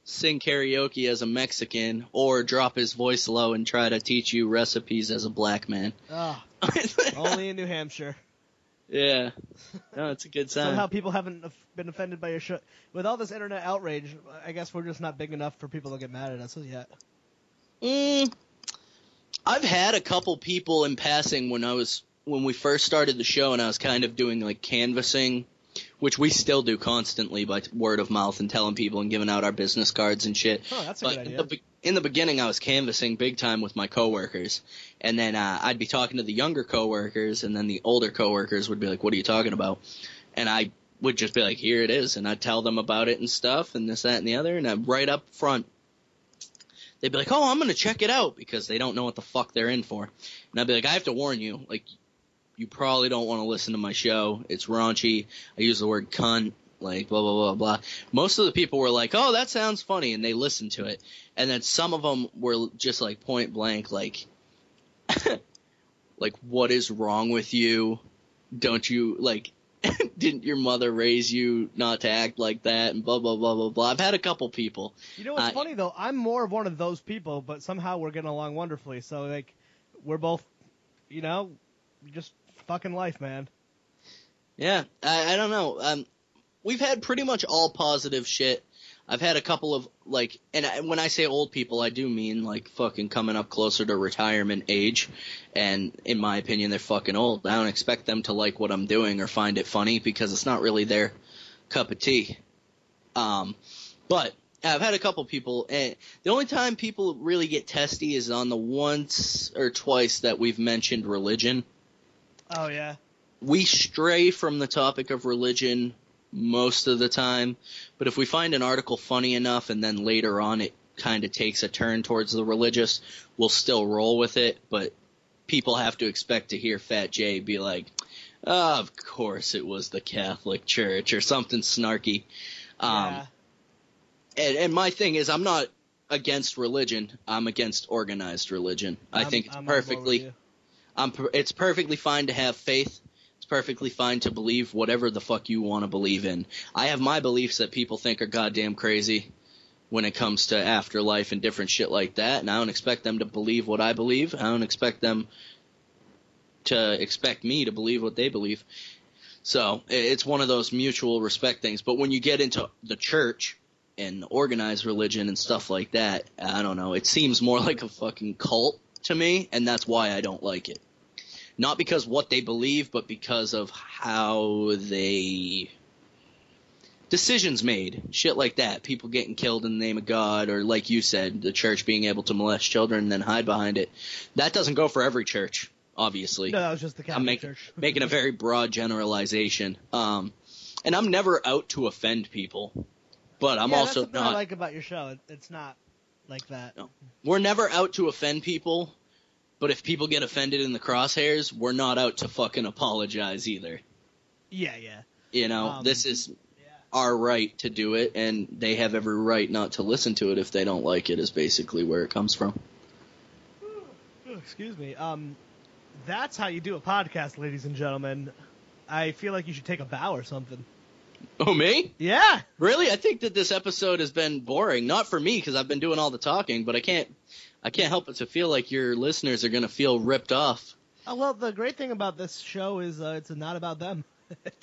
sing karaoke as a Mexican or drop his voice low and try to teach you recipes as a black man? Ah, only in New Hampshire. yeah. No, it's a good sign. Somehow people haven't been offended by your show. With all this internet outrage, I guess we're just not big enough for people to get mad at us yet. Mm, I've had a couple people in passing when I was when we first started the show and I was kind of doing like canvassing which we still do constantly by word of mouth and telling people and giving out our business cards and shit. Oh, that's a but good in the, be- in the beginning, I was canvassing big time with my coworkers, and then uh, I'd be talking to the younger coworkers, and then the older coworkers would be like, "What are you talking about?" And I would just be like, "Here it is," and I'd tell them about it and stuff, and this, that, and the other, and I'd right up front. They'd be like, "Oh, I'm gonna check it out," because they don't know what the fuck they're in for. And I'd be like, "I have to warn you, like, you probably don't want to listen to my show. It's raunchy. I use the word cunt, like blah blah blah blah. Most of the people were like, "Oh, that sounds funny," and they listened to it. And then some of them were just like point blank, like, like, what is wrong with you? Don't you like? Didn't your mother raise you not to act like that? And blah blah blah blah blah. I've had a couple people. You know what's Uh, funny though? I'm more of one of those people, but somehow we're getting along wonderfully. So like, we're both, you know, just fucking life, man. Yeah, I, I don't know. Um, we've had pretty much all positive shit. I've had a couple of like, and I, when I say old people, I do mean like fucking coming up closer to retirement age, and in my opinion, they're fucking old. I don't expect them to like what I'm doing or find it funny because it's not really their cup of tea. Um, but I've had a couple people, and the only time people really get testy is on the once or twice that we've mentioned religion Oh yeah. we stray from the topic of religion most of the time, but if we find an article funny enough and then later on it kind of takes a turn towards the religious, we'll still roll with it, but people have to expect to hear Fat J be like, "Ah, of course it was the Catholic Church or something snarky. Um, yeah. and, and my thing is, I'm not against religion. I'm against organized religion. I I'm- think it's I'm on board with perfectly. I'm, it's perfectly fine to have faith. It's perfectly fine to believe whatever the fuck you want to believe in. I have my beliefs that people think are goddamn crazy when it comes to afterlife and different shit like that, and I don't expect them to believe what I believe. I don't expect them to expect me to believe what they believe. So it's one of those mutual respect things. But when you get into the church and organized religion and stuff like that, I don't know. It seems more like a fucking cult to me, and that's why I don't like it. Not because what they believe, but because of how they decisions made, shit like that. People getting killed in the name of God, or like you said, the church being able to molest children and then hide behind it. That doesn't go for every church, obviously. No, that was just the Catholic I'm make, Church. making a very broad generalization. Um, and I'm never out to offend people, but I'm yeah, also that's not. I like about your show. It, it's not like that. No. we're never out to offend people, but if people get offended in the crosshairs, we're not out to fucking apologize either. Yeah, yeah. You know, Um, this is our right to do it, and they have every right not to listen to it if they don't like it. Is basically where it comes from. Excuse me. Um, that's how you do a podcast, ladies and gentlemen. I feel like you should take a bow or something. Oh, me? Yeah. Really? I think that this episode has been boring. Not for me because I've been doing all the talking, but I can't. I can't help but to feel like your listeners are gonna feel ripped off. Oh, well, the great thing about this show is uh, it's not about them.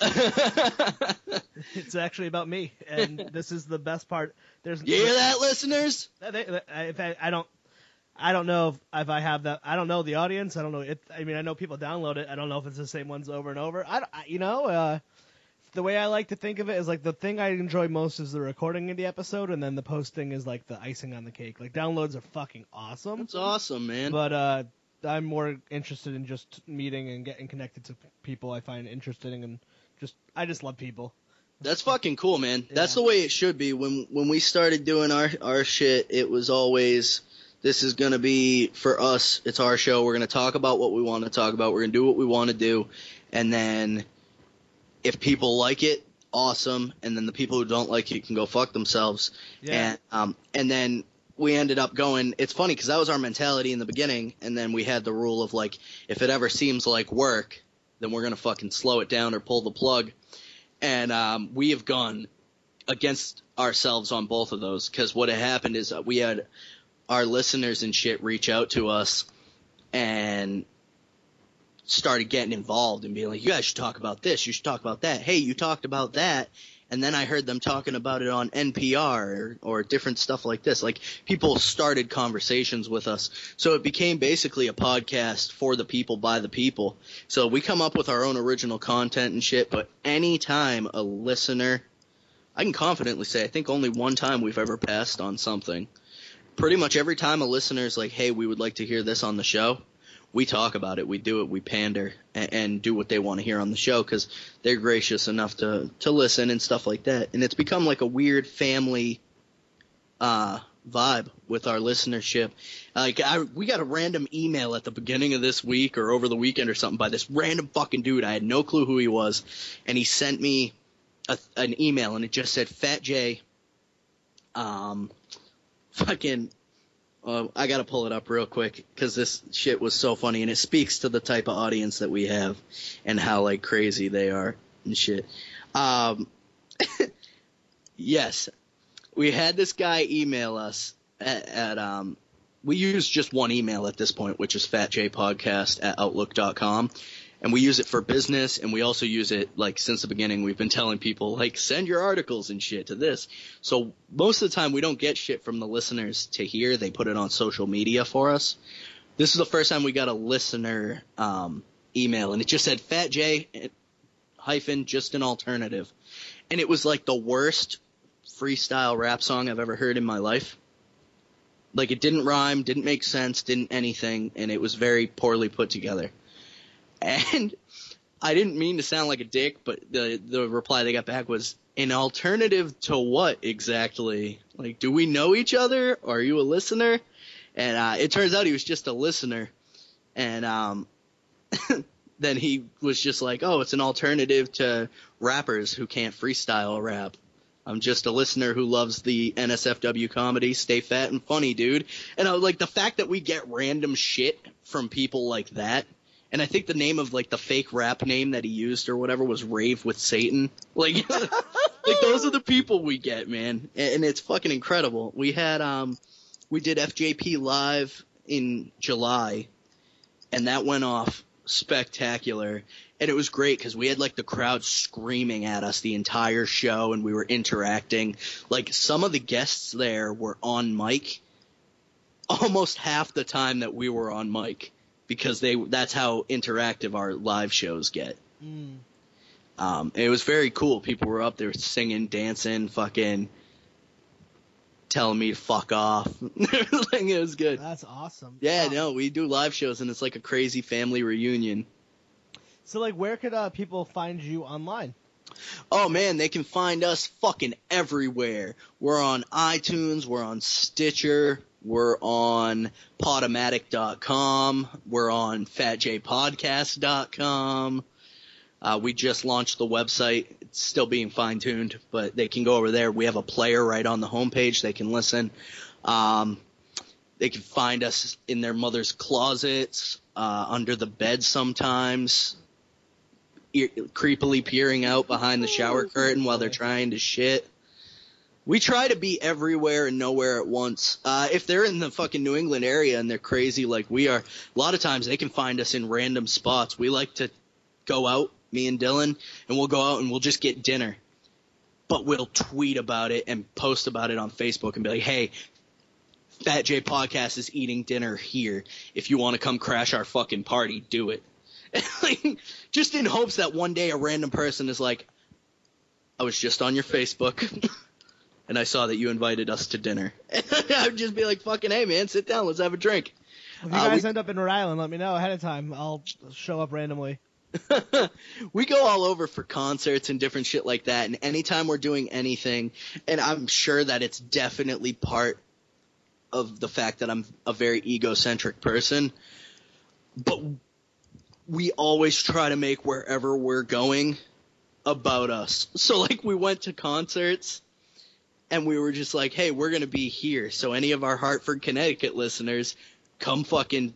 It's actually about me, and this is the best part. There's you hear that, listeners? They, they, I- if I, I don't, I don't know if, if I have that. I don't know the audience. I don't know. If, I mean, I know people download it. I don't know if it's the same ones over and over. I, I- you know, uh, the way I like to think of it is like the thing I enjoy most is the recording of the episode, and then the posting is like the icing on the cake. Like downloads are fucking awesome, That's awesome, man. but uh, I'm more interested in just meeting and getting connected to people I find interesting, and just I just love people. That's fucking cool, man. That's Yeah. the way it should be. When when we started doing our our shit, it was always this is gonna be for us. It's our show. We're gonna talk about what we want to talk about. We're gonna do what we want to do, and then if people like it, awesome. And then the people who don't like it can go fuck themselves. Yeah. And um and then we ended up going. It's funny because that was our mentality in the beginning, and then we had the rule of like if it ever seems like work, then we're gonna fucking slow it down or pull the plug and um, we have gone against ourselves on both of those because what had happened is uh, we had our listeners and shit reach out to us and started getting involved and being like, "You guys should talk about this. You should talk about that. Hey, you talked about that." And then I heard them talking about it on NPR or, or different stuff like this. Like people started conversations with us. So it became basically a podcast for the people by the people. So we come up with our own original content and shit, but anytime a listener, I can confidently say, I think only one time we've ever passed on something. Pretty much every time a listener is like, hey, we would like to hear this on the show, we talk about it, we do it, we pander and, and do what they want to hear on the show because they're gracious enough to to listen and stuff like that. And it's become like a weird family uh vibe with our listenership. Like I, we got a random email at the beginning of this week or over the weekend or something by this random fucking dude. I had no clue who he was, and he sent me a, an email and it just said Fat J. Um, fucking uh, I gotta pull it up real quick because this shit was so funny and it speaks to the type of audience that we have and how like crazy they are and shit. Um, yes, we had this guy email us at, at um, we use just one email at this point, which is fatjpodcast at outlook.com. And we use it for business and we also use it like since the beginning we've been telling people like send your articles and shit to this. So most of the time we don't get shit from the listeners to hear. They put it on social media for us. This is the first time we got a listener um, email and it just said Fat J hyphen just an alternative. And it was like the worst freestyle rap song I've ever heard in my life. Like it didn't rhyme, didn't make sense, didn't anything, and it was very poorly put together. And I didn't mean to sound like a dick, but the the reply they got back was an alternative to what exactly? Like, do we know each other? Are you a listener? And uh, it turns out he was just a listener, and um, then he was just like, oh, it's an alternative to rappers who can't freestyle rap. I'm just a listener who loves the NSFW comedy. Stay fat and funny, dude. And I was like, the fact that we get random shit from people like that and I think the name of like the fake rap name that he used or whatever was Rave with Satan. Like, like those are the people we get, man, and it's fucking incredible. We had um, we did FJP live in July, and that went off spectacular. And it was great because we had like the crowd screaming at us the entire show, and we were interacting. Like some of the guests there were on mic, almost half the time that we were on mic because they that's how interactive our live shows get. Mm. Um, it was very cool. People were up there singing, dancing, fucking telling me to fuck off. It was good. That's awesome. Yeah, Um, no, we do live shows and it's like a crazy family reunion. So like, where could uh, people find you online? Oh man, they can find us fucking everywhere. We're on iTunes, we're on Stitcher, we're on Podomatic.com, we're on FatJPodcast.com. Uh, we just launched the website. It's still being fine tuned, but they can go over there. We have a player right on the homepage. They can listen. Um, they can find us in their mother's closets, uh, under the bed sometimes, e- creepily peering out behind the shower curtain while they're trying to shit. We try to be everywhere and nowhere at once. Uh, if they're in the fucking New England area and they're crazy like we are, a lot of times they can find us in random spots. We like to go out, me and Dylan, and we'll go out and we'll just get dinner. But we'll tweet about it and post about it on Facebook and be like, hey, Fat J Podcast is eating dinner here. If you want to come crash our fucking party, do it. like, just in hopes that one day a random person is like, I was just on your Facebook and I saw that you invited us to dinner. I would just be like, fucking hey man, sit down, let's have a drink. If you Uh, guys we- end up in Rhode Island, let me know ahead of time. I'll show up randomly. we go all over for concerts and different shit like that. And anytime we're doing anything, and I'm sure that it's definitely part of the fact that I'm a very egocentric person, but we always try to make wherever we're going about us. So like we went to concerts and we were just like, hey, we're going to be here. So any of our Hartford, Connecticut listeners, come fucking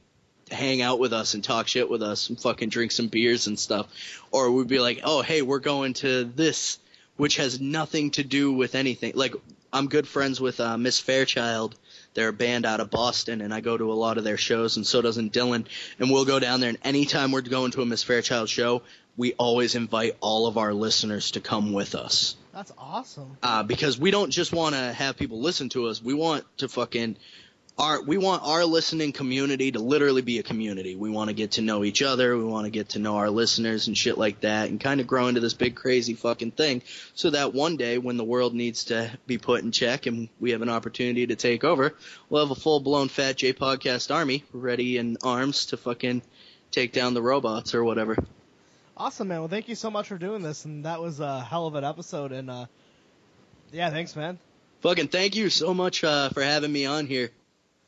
hang out with us and talk shit with us and fucking drink some beers and stuff. Or we'd be like, oh, hey, we're going to this, which has nothing to do with anything. Like, I'm good friends with uh, Miss Fairchild. They're a band out of Boston, and I go to a lot of their shows, and so doesn't Dylan. And we'll go down there, and anytime we're going to a Miss Fairchild show, we always invite all of our listeners to come with us. That's awesome. uh, because we don't just want to have people listen to us. We want to fucking our we want our listening community to literally be a community. We want to get to know each other. We want to get to know our listeners and shit like that, and kind of grow into this big crazy fucking thing, so that one day when the world needs to be put in check and we have an opportunity to take over, we'll have a full blown Fat J podcast army ready in arms to fucking take down the robots or whatever. Awesome, man. Well, thank you so much for doing this, and that was a hell of an episode. And uh, yeah, thanks, man. Fucking thank you so much uh, for having me on here.